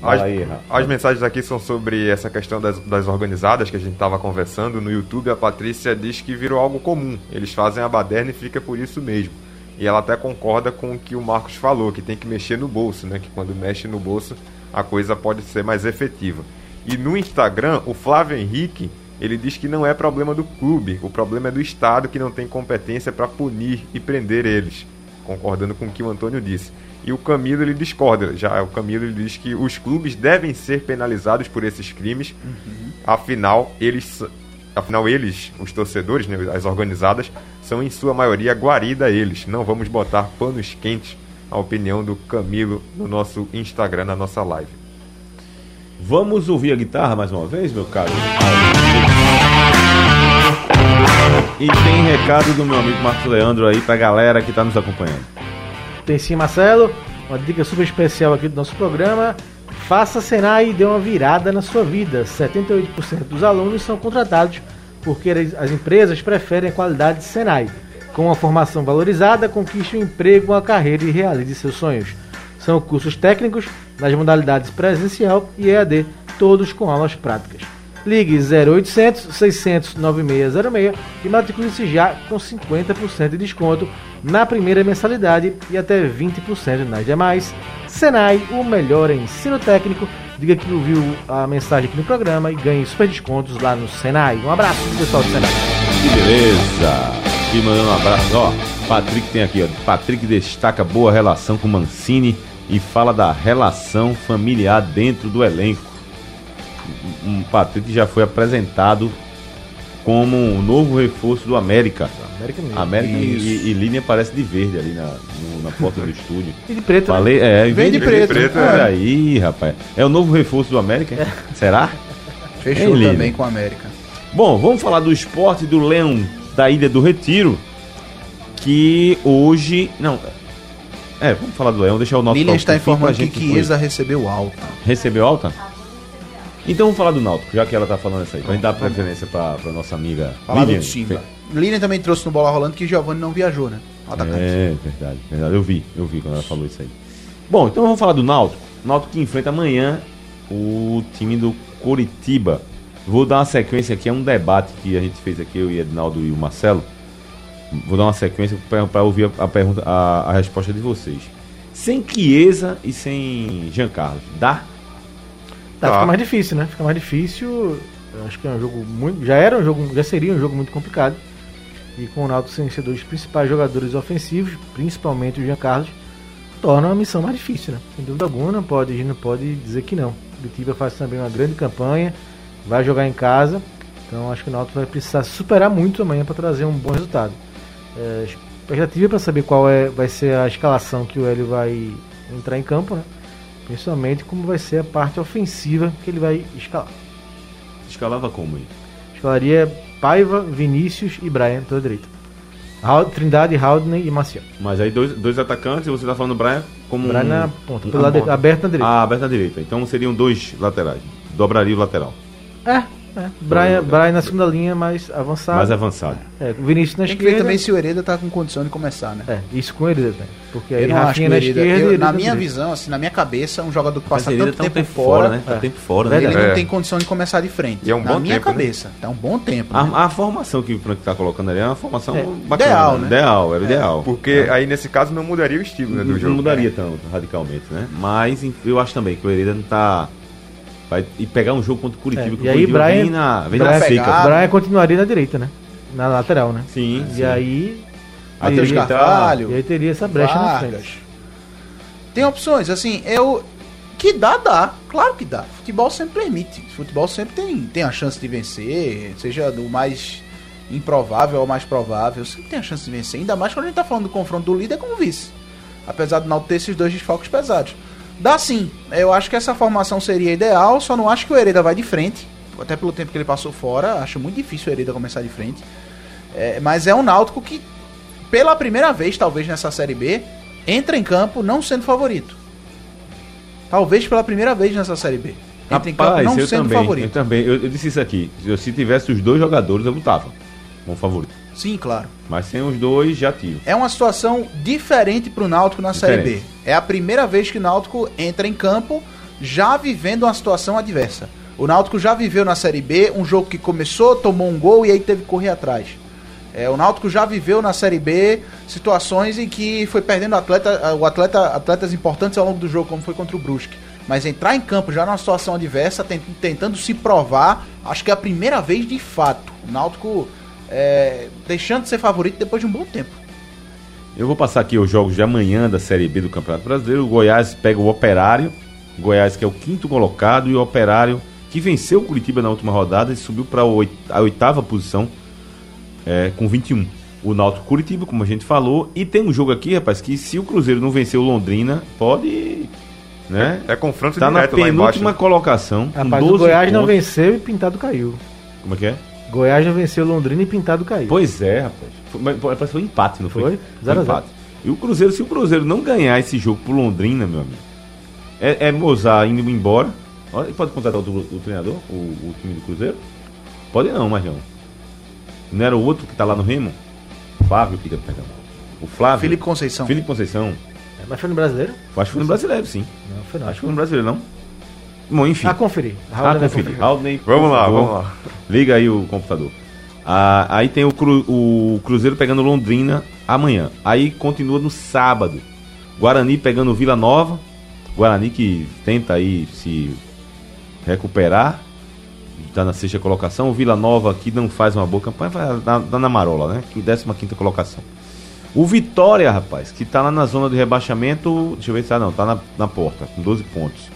As, aí, rapaz. as mensagens aqui são sobre essa questão das, das organizadas que a gente estava conversando. No YouTube, a Patrícia diz que virou algo comum. Eles fazem a baderna e fica por isso mesmo. E ela até concorda com o que o Marcos falou, que tem que mexer no bolso, né? Que quando mexe no bolso, a coisa pode ser mais efetiva. E no Instagram, o Flávio Henrique, ele diz que não é problema do clube, o problema é do Estado que não tem competência para punir e prender eles. Concordando com o que o Antônio disse. E o Camilo ele discorda. Já o Camilo ele diz que os clubes devem ser penalizados por esses crimes. Afinal, eles afinal eles, os torcedores, né, as organizadas, são em sua maioria guarida a eles. Não vamos botar panos quentes. A opinião do Camilo no nosso Instagram, na nossa live. Vamos ouvir a guitarra mais uma vez, meu caro? E tem recado do meu amigo Marcos Leandro aí pra galera que tá nos acompanhando. Tem sim, Marcelo. Uma dica super especial aqui do nosso programa. Faça Senai e dê uma virada na sua vida. 78% dos alunos são contratados porque as as empresas preferem a qualidade de Senai. Com uma formação valorizada, conquiste um emprego, uma carreira e realize seus sonhos. São cursos técnicos nas modalidades presencial e EAD, todos com aulas práticas. Ligue 0800 600 9606 e matricule-se já com 50% de desconto na primeira mensalidade e até 20% nas demais. Senai, o melhor ensino técnico. Diga que ouviu a mensagem aqui no programa e ganhe super descontos lá no Senai. Um abraço pessoal do Senai. Que beleza! E mandando um abraço, ó. Patrick tem aqui, ó. Patrick destaca boa relação com Mancini e fala da relação familiar dentro do elenco. Um Patrick já foi apresentado como um novo reforço do América. América mesmo. América e, e, e linha parece de verde ali na, no- na porta do estúdio. E de preto, né? Falei, é, em vez de preto. preto, Olha é. aí, rapaz. É o novo reforço do América? hein? Será? Fechou também com a América. Bom, vamos falar do esporte do Leão da Ilha do Retiro. Que hoje. Não. É, vamos falar do Leão, deixar o Náutico. Lilian está informando que Chiesa recebeu alta. Recebeu alta? Então vamos falar do Náutico, já que ela tá falando isso aí. Pra gente dar preferência pra, pra nossa amiga Falar Lilian. do Simba. Lilian também trouxe no Bola Rolando que Giovanni não viajou, né? Atacante. É, verdade, verdade. Eu vi, eu vi quando ela falou isso aí. Bom, então vamos falar do Náutico. Náutico que enfrenta amanhã o time do Curitiba. Vou dar uma sequência aqui, é um debate que a gente fez aqui, eu e Ednaldo e o Marcelo. Vou dar uma sequência para ouvir a, a pergunta, a, a resposta de vocês. Sem Chiesa e sem Jean Carlos, dá? Tá. fica mais difícil, né? Fica mais difícil. Acho que é um jogo muito. Já era um jogo. Já seria um jogo muito complicado. E com o Náutico sem ser dois principais jogadores ofensivos, principalmente o Jean Carlos, torna a missão mais difícil, né? Sem dúvida alguma, pode, a gente não pode dizer que não. O Curitiba faz também uma grande campanha, vai jogar em casa. Então acho que o Náutico vai precisar superar muito amanhã para trazer um bom resultado. É, expectativa para saber qual é, vai ser a escalação que o Hélio vai entrar em campo, né? Principalmente como vai ser a parte ofensiva que ele vai escalar. Escalava como aí? Escalaria Paiva, Vinícius e Brian pela direita. Trindade, Haldney e Maciel. Mas aí dois, dois atacantes e você tá falando Brian como Brian um... na ponta, um- pelo lado ponta. aberto na direita. Ah, aberto na direita. Então seriam dois laterais. Dobraria o lateral. É, é. Brian, Brian na segunda linha, mais avançado. Mais avançado. É, o Vinícius na Tem que ver esquerda. também se o Hereda tá com condição de começar, né? É, isso com ele também. Porque aí Eu não acho que Rafinha o na Hereda, esquerda eu- e na minha visão, assim, na minha cabeça, um jogador que passa tanto tá um tempo, tempo fora, fora, né? Tá É. tempo fora, né? ele Verdade. não É. tem condição de começar de frente. E é um na bom minha tempo, né? cabeça, tá um bom tempo. né? A, a formação que o Frank tá colocando ali é uma formação É, bacana. ideal, né? Ideal, era ideal. Porque aí nesse caso não mudaria o estilo né, do não, jogo. mudaria tanto radicalmente, né? Mas eu acho também que o Hereda não tá. Vai e pegar um jogo contra o Curitiba. É, que e o Curitiba Brian- vem na, vem Brian na seca. pegar- Brian continuaria na direita, né? Na lateral, né? Sim, E sim. aí. Aí Matheus teria que entrar- Carvalho, E aí teria essa brecha na Vargas. frente. Tem opções, assim, eu. Que dá, dá. Claro que dá. Futebol sempre permite. Futebol sempre tem, tem a chance de vencer, seja do mais improvável ao mais provável. Sempre tem a chance de vencer. Ainda mais quando a gente tá falando do confronto do líder com o vice. Apesar de não ter esses dois desfalques pesados. Dá sim. Eu acho que essa formação seria ideal, só não acho que o Hereda vai de frente. Até pelo tempo que ele passou fora, acho muito difícil o Hereda começar de frente. É, mas é um Náutico que, pela primeira vez, talvez nessa Série B, entra em campo não sendo favorito. Talvez pela primeira vez nessa Série B. Entra em campo Rapaz, não eu sendo também, eu favorito. também. Eu, eu disse isso aqui. Se, eu- se tivesse os dois jogadores, eu lutava como favorito. Sim, claro. Mas sem os dois, já tiro. É uma situação diferente pro Náutico na Série B. Diferente. É a primeira vez que o Náutico entra em campo já vivendo uma situação adversa. O Náutico já viveu na Série B um jogo que começou, tomou um gol e aí teve que correr atrás. É, o Náutico já viveu na Série B situações em que foi perdendo atleta, o atleta, atletas importantes ao longo do jogo, como foi contra o Brusque. Mas entrar em campo já numa situação adversa, tent- tentando se provar, acho que é a primeira vez de fato. O Náutico é, deixando de ser favorito depois de um bom tempo. Eu vou passar aqui os jogos de amanhã da Série B do Campeonato Brasileiro. O Goiás pega o Operário. O Goiás que é o quinto colocado e o Operário que venceu o Curitiba na última rodada e subiu para a oitava posição é, com 21. O Náutico Curitiba, como a gente falou. E tem um jogo aqui, rapaz, que se o Cruzeiro não vencer o Londrina, pode... Né? É confronto Tá na direto lá embaixo. penúltima né? colocação. com Rapaz, 12 o Goiás não pontos. venceu e Pintado caiu. Como é que é? Goiás não venceu Londrina e Pintado caiu. Pois é, rapaz. Foi, mas parece que foi um empate, não foi? Foi? Zero a zero. empate. E o Cruzeiro, se o Cruzeiro não ganhar esse jogo pro Londrina, meu amigo, é, é Mozart indo embora. Olha, pode contratar o, o treinador, o, o time do Cruzeiro? Pode não, Marjão. Não era o outro que tá lá no Remo? Flávio, que perdão. O Flávio. Felipe Conceição. Felipe Conceição. É, Mas foi no brasileiro? Acho que foi no brasileiro, sim. Não, foi não. Acho que foi no brasileiro, não? Bom, enfim. A conferir. Raul vai conferir. Aldney, Vamos lá, vamos lá. Liga aí o computador. Ah, aí tem o, Cru- o Cruzeiro pegando Londrina amanhã. Aí continua no sábado. Guarani pegando Vila Nova. Guarani que tenta aí se recuperar. Está na sexta colocação. O Vila Nova que não faz uma boa campanha, vai dar na, na marola, né? Que 15 quinta colocação. O Vitória, rapaz, que tá lá na zona de rebaixamento. Deixa eu ver se tá, não, tá na, na porta, com 12 pontos.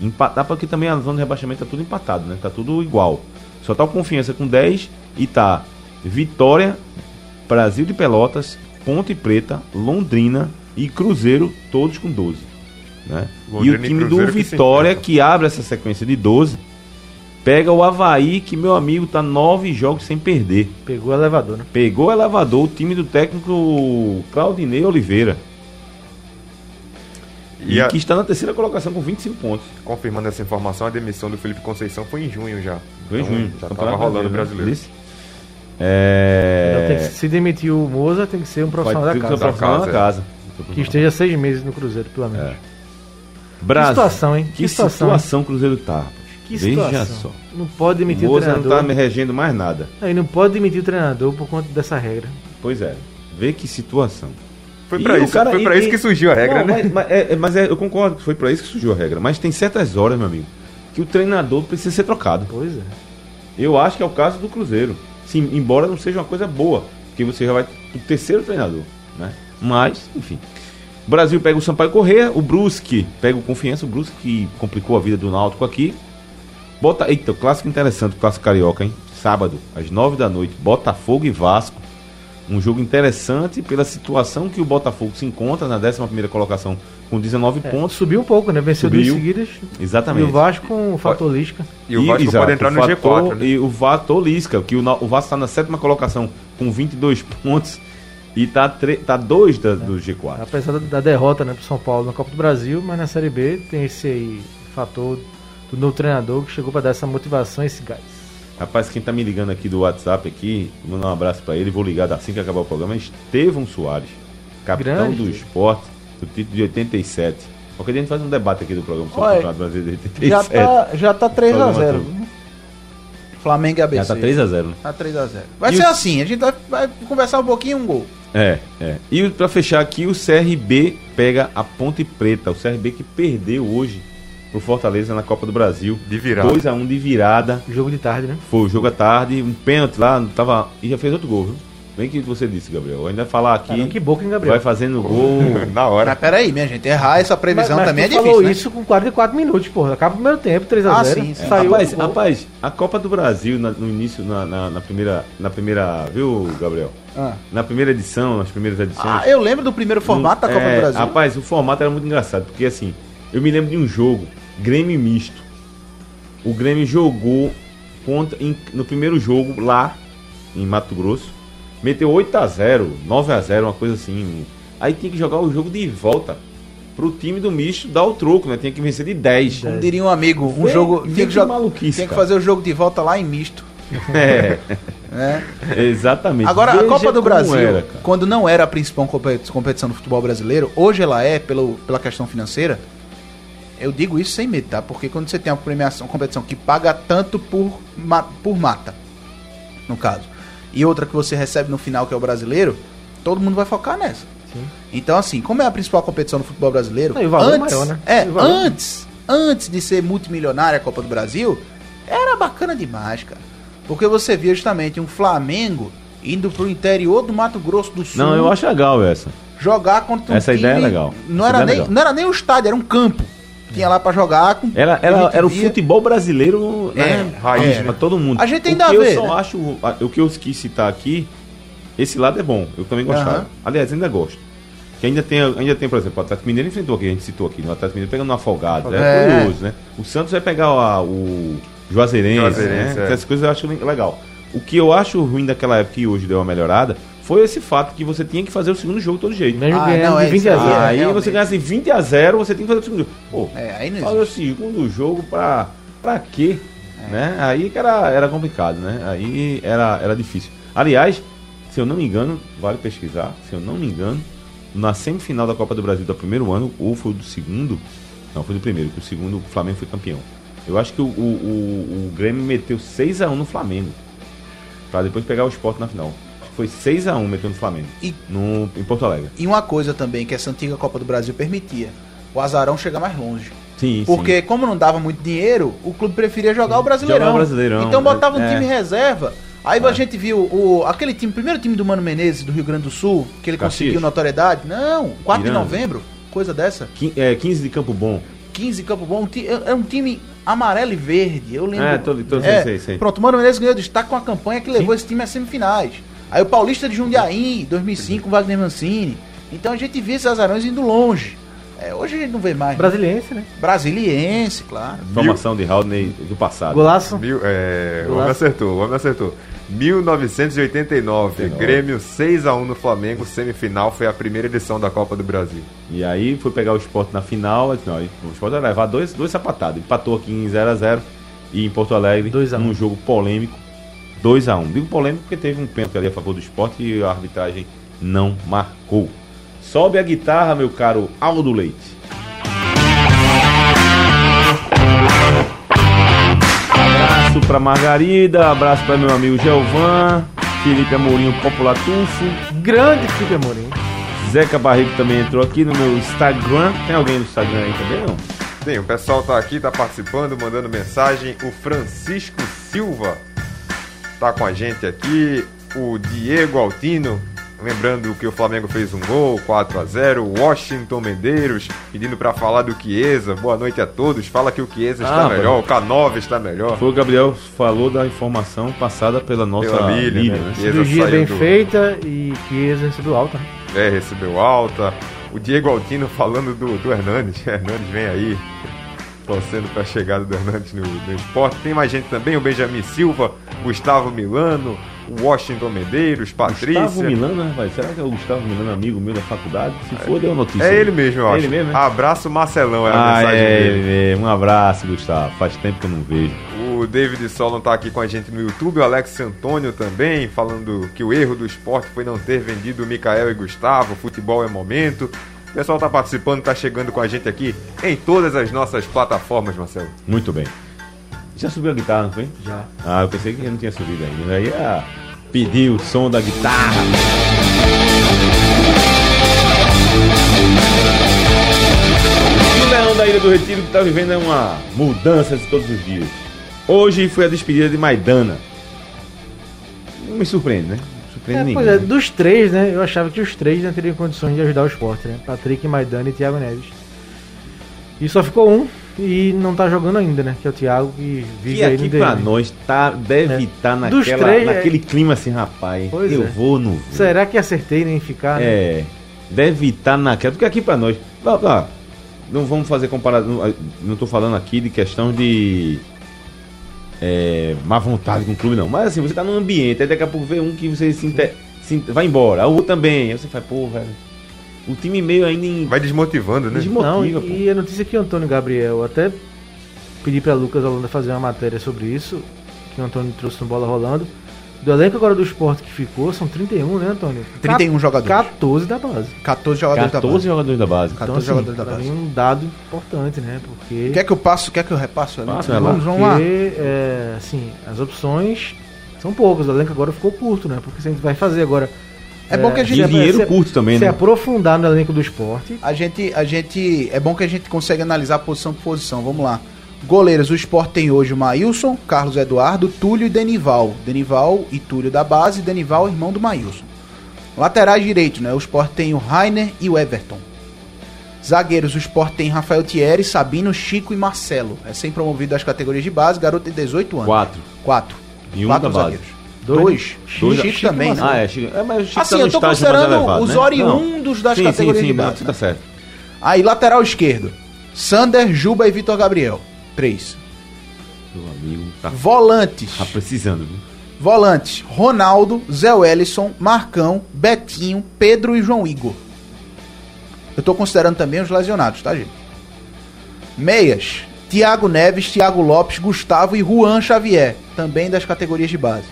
Empatar, porque também a zona de rebaixamento tá tudo empatado, né? Tá tudo igual. Só tá o Confiança com 10 e tá Vitória, Brasil de Pelotas, Ponte Preta, Londrina e Cruzeiro, todos com 12. Né? e o e time do que Vitória, enfrentam. que abre essa sequência de 12, pega o Havaí, que meu amigo tá nove jogos sem perder. Pegou o elevador, né? Pegou o elevador o time do técnico Claudinei Oliveira. E, E a- que está na terceira colocação com 25 pontos. Confirmando essa informação, a demissão do Felipe Conceição foi em junho já. Foi em Então, junho. Já estava rolando o né? brasileiro. Então que- É. se demitir o Moza, tem que ser um profissional da que ser casa. profissional Da casa, casa. Que esteja seis meses no Cruzeiro, pelo menos. É. Brasil. situação, hein? Que, Que situação, situação, o Cruzeiro tá. rapaz. Que Veja situação. só. Não pode O demitir o, Moza não treinador. tá me regendo mais nada. Não, e não pode demitir o treinador por conta dessa regra. Pois é. Vê que situação. Foi pra o isso, cara- foi e- pra isso e- que surgiu a regra, Não, né? Mas, mas é, mas é, eu concordo que foi pra isso que surgiu a regra. Mas tem certas horas, meu amigo, que o treinador precisa ser trocado. Pois é. Eu acho que é o caso do Cruzeiro. Sim, embora não seja uma coisa boa, porque você já vai pro terceiro treinador, né? Mas, enfim. O Brasil pega o Sampaio Corrêa, o Brusque pega o Confiança, o Brusque que complicou a vida do Náutico aqui. Bota, eita, clássico interessante, o clássico carioca, hein? Sábado, às nove da noite, Botafogo e Vasco. Um jogo interessante pela situação que o Botafogo se encontra na 11 primeira colocação com 19 É, pontos. Subiu um pouco, né? Venceu duas Subiu. seguidas. Exatamente. E o Vasco com o fator Lisca. E o Vasco exato, pode entrar no fator- G4, né? E o Vator Lisca, que o, Na- o Vasco está na sétima colocação com 22 pontos e tá, tre- tá dois da- do G4. Apesar da, da derrota né, pro São Paulo na Copa do Brasil, mas na Série B tem esse aí fator do novo treinador que chegou para dar essa motivação, esse gás. Rapaz, quem tá me ligando aqui do WhatsApp aqui, vou mandar um abraço para ele, vou ligar assim que acabar o programa, Estevão Soares, capitão Grande. do esporte, do título de 87. Qualquer dia a gente faz um debate aqui do programa sobre Olha, o Campeonato Brasileiro de Já 87. tá, já tá 3x0. Programa viu? Flamengo e ABC. Já tá 3x0, né? Tá 3x0. Vai E ser o- assim, a gente vai, vai conversar um pouquinho um gol. É, é. E pra fechar aqui, o CRB pega a Ponte Preta. O CRB que perdeu hoje pro Fortaleza na Copa do Brasil. De virada. 2x1 de virada. Jogo de tarde, né? Foi o jogo à tarde, um pênalti lá, tava. E já fez outro gol, viu? Bem que você disse, Gabriel. Ainda falar aqui. Caramba, que boca, hein, Gabriel? vai fazendo gol. Na hora. Mas peraí, minha gente, errar essa previsão mas, mas também é difícil, falou né? isso com 44 minutos, porra. Acaba o primeiro tempo, 3x0. Ah, sim, sim. Saiu rapaz, gol. rapaz, a Copa do Brasil na- no início, na, na, na primeira. Na primeira. Viu, Gabriel? Ah. Na primeira edição, nas primeiras edições. Ah, eu lembro do primeiro formato da Copa É, do Brasil. Rapaz, o formato era muito engraçado, porque assim, eu me lembro de um jogo, Grêmio misto. O Grêmio jogou contra, em- no primeiro jogo lá em Mato Grosso, meteu 8 a 0 9 a 0 uma coisa assim. Aí tinha que jogar o jogo de volta pro time do misto dar o troco, né? Tinha que vencer de 10. Como diria um amigo, um Vê- jogo. Tinha que, maluquice, tinha que fazer o jogo de volta lá em misto. É, Né? exatamente. Agora, a Veja Copa do Brasil, era, quando não era a principal competi- competição do futebol brasileiro, hoje ela é, pelo, pela questão financeira. Eu digo isso sem medo, tá? Porque quando você tem uma premiação, uma competição que paga tanto por, ma- por mata, no caso, e outra que você recebe no final, que é o brasileiro, todo mundo vai focar nessa. Sim. Então, assim, como é a principal competição do futebol brasileiro, Não, e é antes, maior, né? é, antes, antes de ser multimilionária a Copa do Brasil, era bacana demais, cara. Porque você via justamente um Flamengo indo pro interior do Mato Grosso do Sul Não, eu acho legal essa. jogar contra um Essa ideia é legal. Não Essa era, é nem, legal. não era nem um estádio, era um campo. Tinha lá pra jogar com Era, era, era o futebol brasileiro, né? É, raiz é. pra todo mundo. A gente o ainda que vê, Eu só né? acho, o que eu quis citar aqui, esse lado é bom. Eu também gostava. Aham. Aliás, ainda gosto. Que ainda tem, ainda tem, por exemplo, o Atlético Mineiro enfrentou aqui, a gente citou aqui, no Atlético Mineiro pegando no Afogado. É, É. curioso, né? O Santos vai pegar a- o Juazeirense, Juazeirense, né? é. Essas coisas eu acho legal. O que eu acho ruim daquela época e hoje deu uma melhorada foi esse fato que você tinha que fazer o segundo jogo de todo jeito. Mesmo Ah, ganhando não, de é 20 a isso 0. aí, Aí realmente. você ganhasse 20 a 0, você tem que fazer o segundo jogo. Pô, É, aí não fazer o segundo jogo pra, pra quê? Né? Aí que era, era complicado, né? Aí era, era difícil. Aliás, se eu não me engano, vale pesquisar, se eu não me engano, na semifinal da Copa do Brasil do primeiro ano, ou foi do segundo, não, foi do primeiro, que o segundo o Flamengo foi campeão. Eu acho que o, o, o, o Grêmio meteu 6x1 no Flamengo. Pra depois pegar o esporte na final. Acho que Foi 6x1 meteu no Flamengo. E- No, em Porto Alegre. E uma coisa também que essa antiga Copa do Brasil permitia: o Azarão chegar mais longe. Sim, Porque, como não dava muito dinheiro, o clube preferia jogar o Brasileirão. Jogar o Brasileirão, Então botava um é. time reserva. Aí a gente viu o, aquele time, primeiro time do Mano Menezes do Rio Grande do Sul, que ele Caxias. conseguiu notoriedade. Não, 4 de Miranda. novembro, coisa dessa. Quin- é, 15 de Campo Bom. 15 Campo Bom, ti- é um time amarelo e verde. Eu lembro. É, tô- sei, É, sei, sei. Pronto, o Mano Menezes ganhou destaque com a campanha que levou esse time às semifinais. Aí o Paulista de Jundiaí, 2005, o Wagner Mancini. Então a gente via esses azarões indo longe. É, hoje a gente não vê mais. Brasiliense, né? Brasiliense, claro. Formação de Haldney do passado. Golaço. Mil, é, o homem Golaço. acertou, o homem acertou. 1989, 89. Grêmio 6x1 no Flamengo, semifinal, foi a primeira edição da Copa do Brasil. E aí foi pegar o esporte na final. aí, Não, aí o esporte vai levar dois, dois sapatados. Empatou aqui em 0x0 e em Porto Alegre, 2 a 1. num jogo polêmico. 2x1. Digo polêmico porque teve um pênalti ali a favor do esporte e a arbitragem não marcou. Sobe a guitarra, meu caro Aldo Leite. Abraço pra Margarida, abraço pra meu amigo Gelvan, Felipe Amorim, Popular Tufo, Grande Felipe Amorim. Zeca Barrigo também entrou aqui no meu Instagram. Tem alguém no Instagram aí também, não? Tem, o pessoal tá aqui, tá participando, mandando mensagem. O Francisco Silva tá com a gente aqui. O Diego Altino, lembrando que o Flamengo fez um gol, 4 a 0 Washington Medeiros, pedindo pra falar do Chiesa. Boa noite a todos. Fala que o Chiesa está Ah, melhor, o K9 está melhor. Foi o Gabriel falou da informação passada pela nossa Pela Lilian, Lilian, né? né? Chiesa Cirurgia bem do- feita e Chiesa recebeu alta. né? É, recebeu alta. O Diego Altino falando do, do Hernandes. Hernandes vem aí, torcendo para a chegada do Hernandes no, no esporte. Tem mais gente também, o Benjamin Silva, Gustavo Milano, o Washington Medeiros, Patrícia. Gustavo Milano, né, rapaz? Será que é o Gustavo Milano, amigo meu da faculdade? Se for, deu notícia. É ele mesmo, eu É acho. ele mesmo, né? Abraço Marcelão, é a Ah, mensagem é dele. ele mesmo. Um abraço, Gustavo. Faz tempo que eu não vejo. O David Solon tá aqui com a gente no YouTube, o Alex Antônio também, falando que o erro do esporte foi não ter vendido o Mikael e Gustavo, futebol é momento. O pessoal tá participando, tá chegando com a gente aqui em todas as nossas plataformas, Marcelo. Muito bem. Já subiu a guitarra, não foi? Já. Ah, eu pensei que não tinha subido ainda. Aí ia pedir o som da guitarra. E o Leão da Ilha do Retiro que está vivendo é uma mudança de todos os dias. Hoje foi a despedida de Maidana. Não me surpreende, né? Surpreende É, ninguém. pois é, dos três, né? Eu achava que os três não teriam condições de ajudar o esporte, né? Patrick, Maidana e Thiago Neves. E só ficou um e não tá jogando ainda, né? Que é o Thiago que vive Que aí aqui no pra nós tá, deve É. estar Dos naquela, três, é- naquele clima assim, rapaz. Pois eu é. vou no. Será que acertei em ficar? né? É, deve estar naquela. Porque aqui pra nós. Ó, ó, não vamos fazer comparação. Não tô falando aqui de questão de. É, má vontade com o clube, não. Mas assim, você tá num ambiente, aí daqui a pouco vê um que você se, inte- se vai embora, o outro também. Aí você fala, pô, velho. O time meio ainda em. Vai desmotivando, né? desmotiva, Não, pô. e a notícia é que o Antônio Gabriel, até pedi pra Lucas Holanda fazer uma matéria sobre isso, que o Antônio trouxe no Bola Rolando. Do elenco agora do esporte que ficou, são 31, né, Antônio? 31 jogadores. 14 da base. 14 jogadores 14 da base. jogadores da base. 14 Então, assim, jogadores da base. mim, um dado importante, né? Porque. Quer que eu passo? Quer que eu repasso? ali? Vamos, vamos lá. Porque, é, assim, as opções são poucas. O elenco agora ficou curto, né? Porque se a gente vai fazer agora. É bom que a E gente dinheiro se- curto também, se né? aprofundar no elenco do esporte. A gente, a gente. É bom que a gente consegue analisar posição por posição. Vamos lá. Goleiros, o Sport tem hoje o Maílson, Carlos Eduardo, Túlio e Denival. Denival e Túlio da base, Denival, irmão do Maílson. Laterais direitos, né? O Sport tem o Rainer e o Everton. Zagueiros, o Sport tem Rafael Thierry, Sabino, Chico e Marcelo. É sem promovido das categorias de base, garoto de 18 anos. Quatro. Quatro. E um Quatro da base. zagueiros. Dois. Dois. Dois. Chico, Chico também, né? Ah, é, Chico. É, mas o Chico Assim, tá eu tô mais considerando elevado, os né? oriundos das sim, categorias sim, sim, de base, né? tá certo. Aí, lateral esquerdo. Sander, Juba e Vitor Gabriel. Três. Meu amigo tá, Volantes. tá precisando, viu? Volantes. Ronaldo, Zé Wellison, Marcão, Betinho, Pedro e João Igor. Eu tô considerando também os lesionados, tá, gente? Meias. Thiago Neves, Thiago Lopes, Gustavo e Juan Xavier. Também das categorias de base.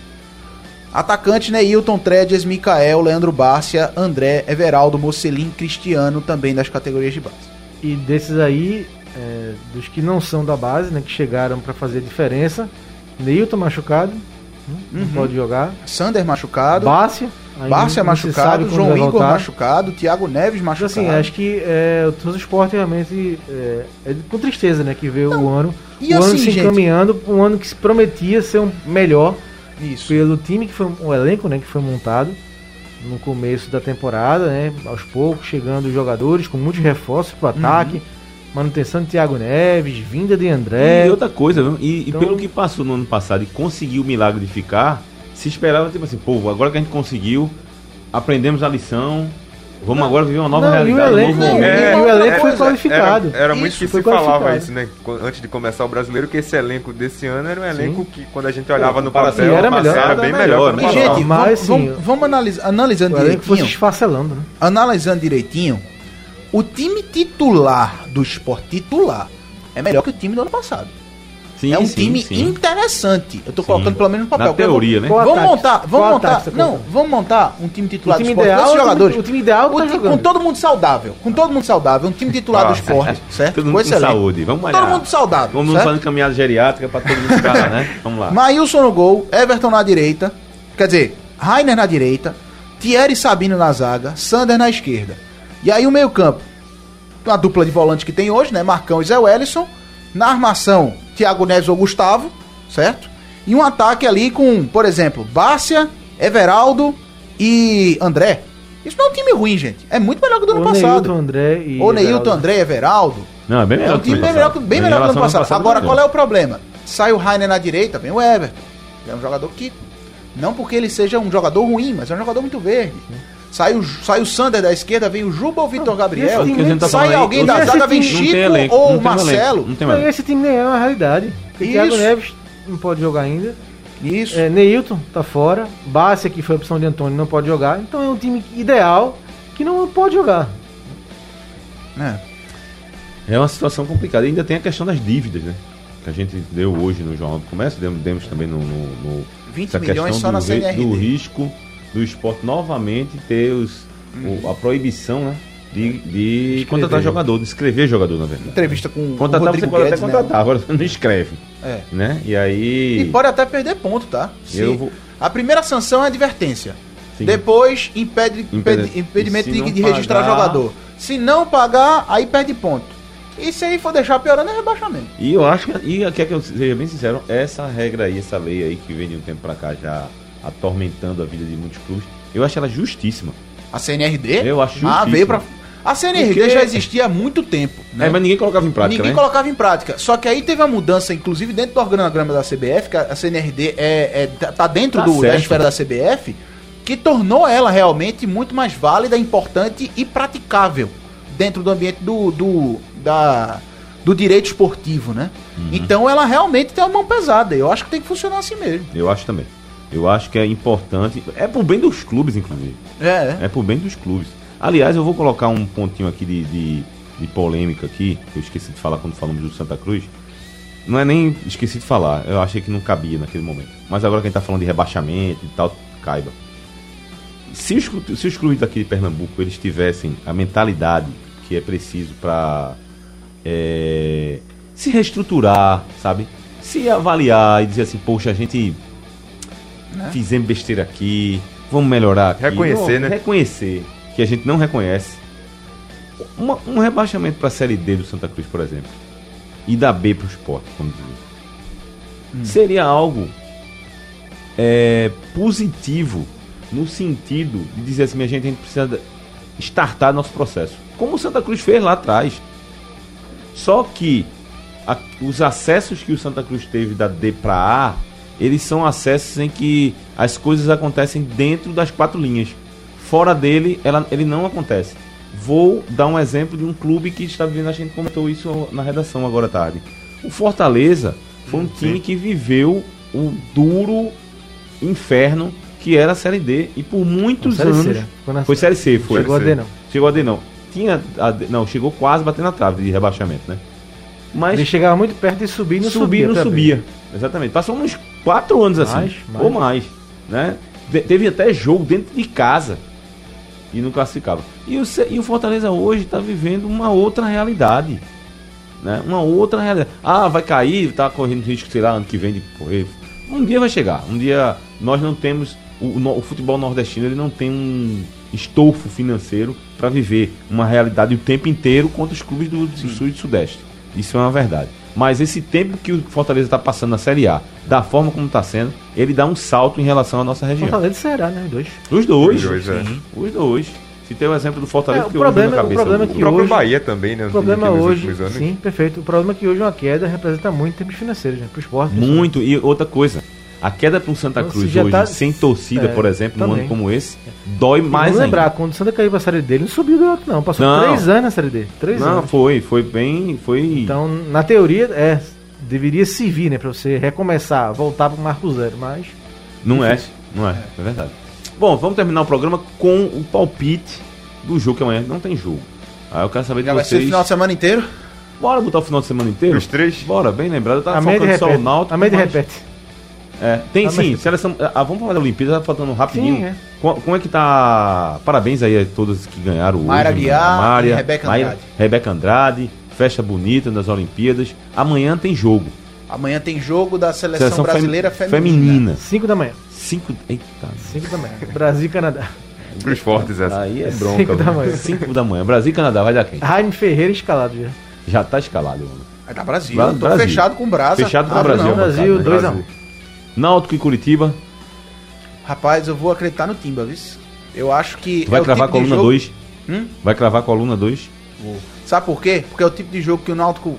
Atacantes, Neilton, Tredes, Mikael, Leandro Bárcia, André, Everaldo, Mocelin, Cristiano, também das categorias de base. E desses aí, é, dos que não são da base, né? Que chegaram pra fazer a diferença. Neilton machucado, né, não pode jogar. Sander machucado. Bárcia sabe machucado, João Igor machucado, Thiago Neves Então, machucado. assim, acho que é, o Todos Esporte realmente é, é com tristeza, né? Que vê o ano, e o ano assim, se gente- encaminhando para um ano que se prometia ser um melhor Isso. pelo time que foi o elenco, né? Que foi montado no começo da temporada, né? Aos poucos chegando os jogadores com muitos reforços Uhum. pro ataque, manutenção de Thiago Neves, vinda de André. E outra coisa, viu? E, e Então- pelo que passou no ano passado e conseguiu o milagre de ficar, se esperava, tipo assim, pô, agora que a gente conseguiu, aprendemos a lição, vamos agora viver uma nova Não, e o realidade, um elenco- novo não, momento. e o elenco foi é, qualificado. Era, era muito Isso, que se falava isso, né? Antes de começar o brasileiro, que esse elenco desse ano era um elenco que, quando a gente olhava no comparação papel, era melhor. era bem Era melhor. melhor, que E, gente, mas, vamos, assim, vamos, vamos analisa- analisando O elenco foi se direitinho. esfacelando, né? Analisando direitinho, o time titular do esporte titular é melhor que o time do ano passado. Sim, é um sim, time sim. interessante. Eu tô Sim. colocando pelo menos no papel. Na teoria, né? Vamos montar, vamos montar. Não, vamos montar um time titular O time do esporte. ideal, com time- jogadores. o time ideal tá O jogando. com todo mundo saudável. Com todo mundo saudável. Um time titular do Ah, esporte, certo? Todo mundo Com saúde. Vamos Todo malhar. mundo saudável. Vamos certo? fazendo caminhada geriátrica pra todo mundo ficar, né? Vamos lá. Maílson no gol, Everton na direita. Quer dizer, Rainer na direita, Thierry Sabino na zaga, Sander na esquerda. E aí o meio-campo, a dupla de volante que tem hoje, né? Marcão e Zé Wellison. Na armação, Thiago Neves ou Gustavo, certo? E um ataque ali com, por exemplo, Bárcia, Everaldo e André. Isso não é um time ruim, gente. É muito melhor que o do ano O passado. Neilton, André e. Ou Neilton, Everaldo. André, Everaldo. Não, é bem É melhor um time bem melhor, que- bem melhor que o ano passado. Agora, qual é o problema? Sai o Rainer na direita, vem o Everton. É um jogador que. Não porque ele seja um jogador ruim, mas é um jogador muito verde. Sai o, sai o Sander da esquerda, vem o Juba ou o Vitor Gabriel. O tá sai aí, alguém o- da zaga, vem Chico elenco, ou um Marcelo. elenco, Não tem Não, esse time nem é uma realidade. Porque Isso. Thiago Neves não pode jogar ainda. Isso. É, Neilton tá fora. Bárcia, que foi a opção de Antônio, não pode jogar. Então é um time ideal que não pode jogar. É. É uma situação complicada. E ainda tem a questão das dívidas, né? Que a gente deu hoje no Jornal do Comércio, demos, demos também no, no, no 20 essa milhões questão só na CNRD. do risco do esporte novamente ter os, o- a proibição, né? De, de contratar jogador, de escrever jogador, na verdade. Entrevista com o Contratar você Rodrigo pode Guedes, até né? contratar, agora você não escreve. É. Né? E aí. E pode até perder ponto, tá? Se- Eu vou- A primeira sanção é advertência. Sim. Depois, impede, impede- impedimento de, de registrar pagar- jogador. Se não pagar, aí perde ponto. E se aí for deixar piorando, é rebaixamento. E eu acho que, e quer que eu seja bem sincero, essa regra aí, essa lei aí que vem de um tempo pra cá já atormentando a vida de muitos clubes, eu acho ela justíssima. A CNRD? Eu acho Ah, justíssimo. veio pra. A CNRD Porque- já existia há muito tempo. né? É, mas ninguém colocava em prática, Ninguém né? colocava em prática. Só que aí teve uma mudança, inclusive dentro do organograma da CBF, que a CNRD é, é- tá- tá dentro Tá do, da esfera da CBF, que tornou ela realmente muito mais válida, importante e praticável dentro do ambiente do, do, da, do direito esportivo, né? Uhum. Então ela realmente tem uma mão pesada. Eu acho que tem que funcionar assim mesmo. Eu acho também. Eu acho que é importante. É pro bem dos clubes, inclusive. É, É pro bem dos clubes. Aliás, eu vou colocar um pontinho aqui de, de, de polêmica aqui, que eu esqueci de falar quando falamos do Santa Cruz. Não é nem esqueci de falar, eu achei que não cabia naquele momento. Mas agora que a gente tá falando de rebaixamento e tal, caiba. Se os, se os clubes daqui de Pernambuco eles tivessem a mentalidade que é preciso para se reestruturar, sabe? Se avaliar e dizer assim, poxa, a gente fizemos besteira aqui, vamos melhorar aqui. Reconhecer, né? Reconhecer que a gente não reconhece. Uma- um rebaixamento para a Série D do Santa Cruz, por exemplo, e da B para o esporte, vamos dizer. Seria algo é, positivo no sentido de dizer assim, minha gente, a gente precisa startar nosso processo. Como o Santa Cruz fez lá atrás. Só que a- os acessos que o Santa Cruz teve da D para A, eles são acessos em que as coisas acontecem dentro das quatro linhas. Fora dele, ela, ele não acontece. Vou dar um exemplo de um clube que está vivendo, a gente comentou isso na redação agora à tarde. O Fortaleza foi um time que viveu o duro inferno que era a Série D. E por muitos C, anos. né? Ficou na- Foi Série C, foi. Chegou a D, não. Chegou a D não. Tinha a D- não, chegou quase batendo na trave de rebaixamento, né? Mas Ele chegava muito perto e não subia, subia. não subia. Exatamente. Passou uns quatro anos assim. Mais, mais. Ou mais. Né? De- teve até jogo dentro de casa. E não classificava. E o, e o Fortaleza hoje está vivendo uma outra realidade. Né? Uma outra realidade. Ah, vai cair, tá correndo risco, sei lá, ano que vem de correr. Um dia vai chegar. Um dia nós não temos. O, o o futebol nordestino ele não tem um estofo financeiro para viver uma realidade o tempo inteiro contra os clubes do, do sul e do sudeste. Isso é uma verdade. Mas esse tempo que o Fortaleza está passando na Série A, da forma como está sendo, ele dá um salto em relação à nossa região. Fortaleza será, né? Dois. Os dois. Os dois, é. Os dois. Se tem o exemplo do Fortaleza, É, o que problema- na o cabeça. problema é do- O que próprio hoje- Bahia também, né? O problema hoje, sim, perfeito. O problema é que hoje uma queda representa muito em termos financeiros, né? Pro esporte. Muito. E outra coisa, a queda para um Santa Então, Cruz hoje, tá- sem torcida, É, por exemplo, num ano como esse, dói Mas mais Vamos ainda. lembrar, quando o Santa caiu pra série D, ele não subiu do outro, não. Passou Não. três anos na série D. Três Não, anos. foi, foi bem, foi... Então, na teoria, é. Deveria servir, né? Pra você recomeçar, voltar pro marco zero, mas. Não é, não é, é verdade. Bom, vamos terminar o programa com o palpite do jogo que amanhã não tem jogo. Aí eu quero saber de Já vai ser o vocês. final de semana inteiro? Bora botar o final de semana inteiro? Os três? Bora, bem lembrado. Eu tava Amém de focando só o. Náutico. Amém de mas- repete. É, tem ah, sim, mas... seleção. Ah, ah, vamos falar da Olimpíada, tá faltando rapidinho. Sim, é. como, como, é que tá? Parabéns aí a todos que ganharam hoje. Mayra né? Guiar, Maria, Rebeca Andrade. Maíra, Rebeca Andrade, festa bonita nas Olimpíadas. Amanhã tem jogo. Amanhã tem jogo da seleção, seleção brasileira fem... feminina. 5 da manhã. 5 Eita. 5 da manhã. Brasil e Canadá. Pros fortes essa. Aí é bronca. 5 da manhã. 5 da manhã. Brasil e Canadá, vai dar quem? Raim Ferreira escalado já. Já tá escalado, mano. Vai dar Brasil. Brasil. Tô fechado com o Brasa. Fechado com o ah, Brasil. Não, Brasil, 2x1. Náutico e Curitiba. Rapaz, eu vou acreditar no Timba, viu? Eu acho que. Vai é o cravar a tipo de coluna jogo- 2. Hum? Vai cravar a coluna 2. Sabe por quê? Porque é o tipo de jogo que o Náutico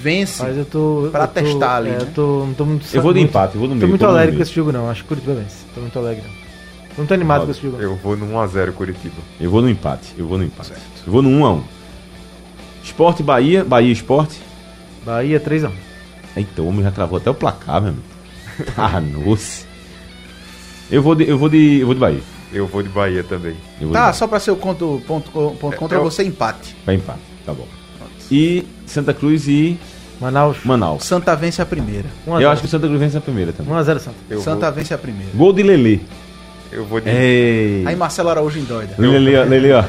vence. Mas eu tô. Pra eu tô- testar ali, é, né? Eu tô, não tô muito. Eu vou de muito- empate, eu vou no Tô meio. muito tô no alegre com esse jogo, não. Acho que o Curitiba vence. Tô muito alegre, não. Tô muito animado Roda. com esse jogo. não. Eu vou no 1x0 Curitiba. Eu vou no empate. Eu vou no empate. Eu vou no 1 a 1 Esporte Bahia. Bahia Esporte. Bahia 3x1. Eita, o homem já travou até o placar, meu amigo. Ah, nossa. Eu vou de, eu vou de, eu vou de Bahia. Eu vou de Bahia também. Eu vou Tá, Bahia. só pra ser o ponto, ponto, ponto contra eu- você, empate. Vai empate, tá bom. E Santa Cruz e Manaus. Manaus. Santa vence a primeira. 1 a 0. Eu acho que Santa Cruz vence a primeira também. 1x0 Santa. Eu Santa vence a primeira. Gol de Lelê. vou, eu vou de. Ei. Aí Marcelo Araújo endoida. Lelê, ó, Lelê, ó.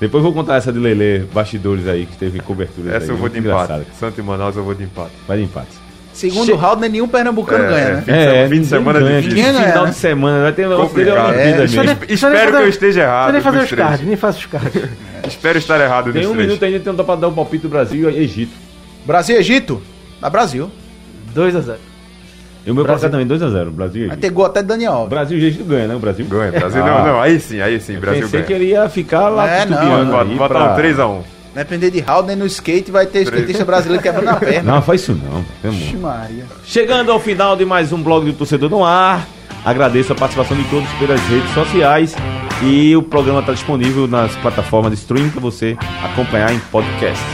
Depois vou contar essa de Lelê, bastidores aí, que teve cobertura. Essa eu vou de empate. Santa e Manaus eu vou de empate. Vai de empate. Segundo Che- o Raul, nenhum pernambucano É, ganha, é. né? Fim de semana- fim de semana ganha. difícil. Ninguém ganha, Final né? de semana, vai ter um. Olimpíada É, mesmo. isso aí- Espero que eu esteja errado. nem fazer os cards, nem faço os cards. Espero estar errado Tem um três. minuto ainda, dá pra dar o palpite do Brasil e Egito. Brasil e Egito? Dá Brasil. 2x0. E o meu Brasil. placar também 2x0, Brasil e Vai Egito. ter gol até de Daniel Alves. Brasil e Egito ganha, né? O Brasil Ganha, Brasil. Ah. Não, não, aí sim, aí sim, Brasil Pensei ganha. que ele ia ficar lá É, não, titubeando Bota, aí bota pra- um 3x1. Depender de Raul, nem no skate vai ter skatista brasileiro quebrando a perna. Não, faz isso não. pelo amor. Vixe Maria. Chegando ao final de mais um blog do Torcedor no Ar. Agradeço a participação de todos pelas redes sociais. E o programa está disponível nas plataformas de streaming para você acompanhar em podcast.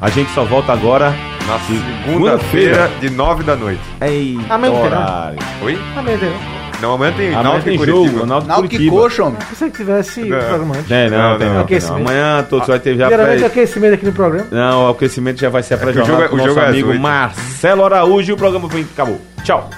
A gente só volta agora Na segunda-feira. segunda-feira, de 9 da noite. Tem, né? horário. Oi? Amém, entendeu? Não, amanhã tem Amanhã Náutico tem e jogo, Curitiba. Náutico Náutico e Curitiba. coxa, homem. Pensei que tivesse o Não. programa antes. É, não, Não, tem não. não. Aquecimento. Amanhã todos vai ter já Geralmente pré... aquecimento aqui no programa. Não, o aquecimento já vai ser o jogo é- com o nosso jogo é amigo oito. Marcelo Araújo e o programa foi acabou. Tchau.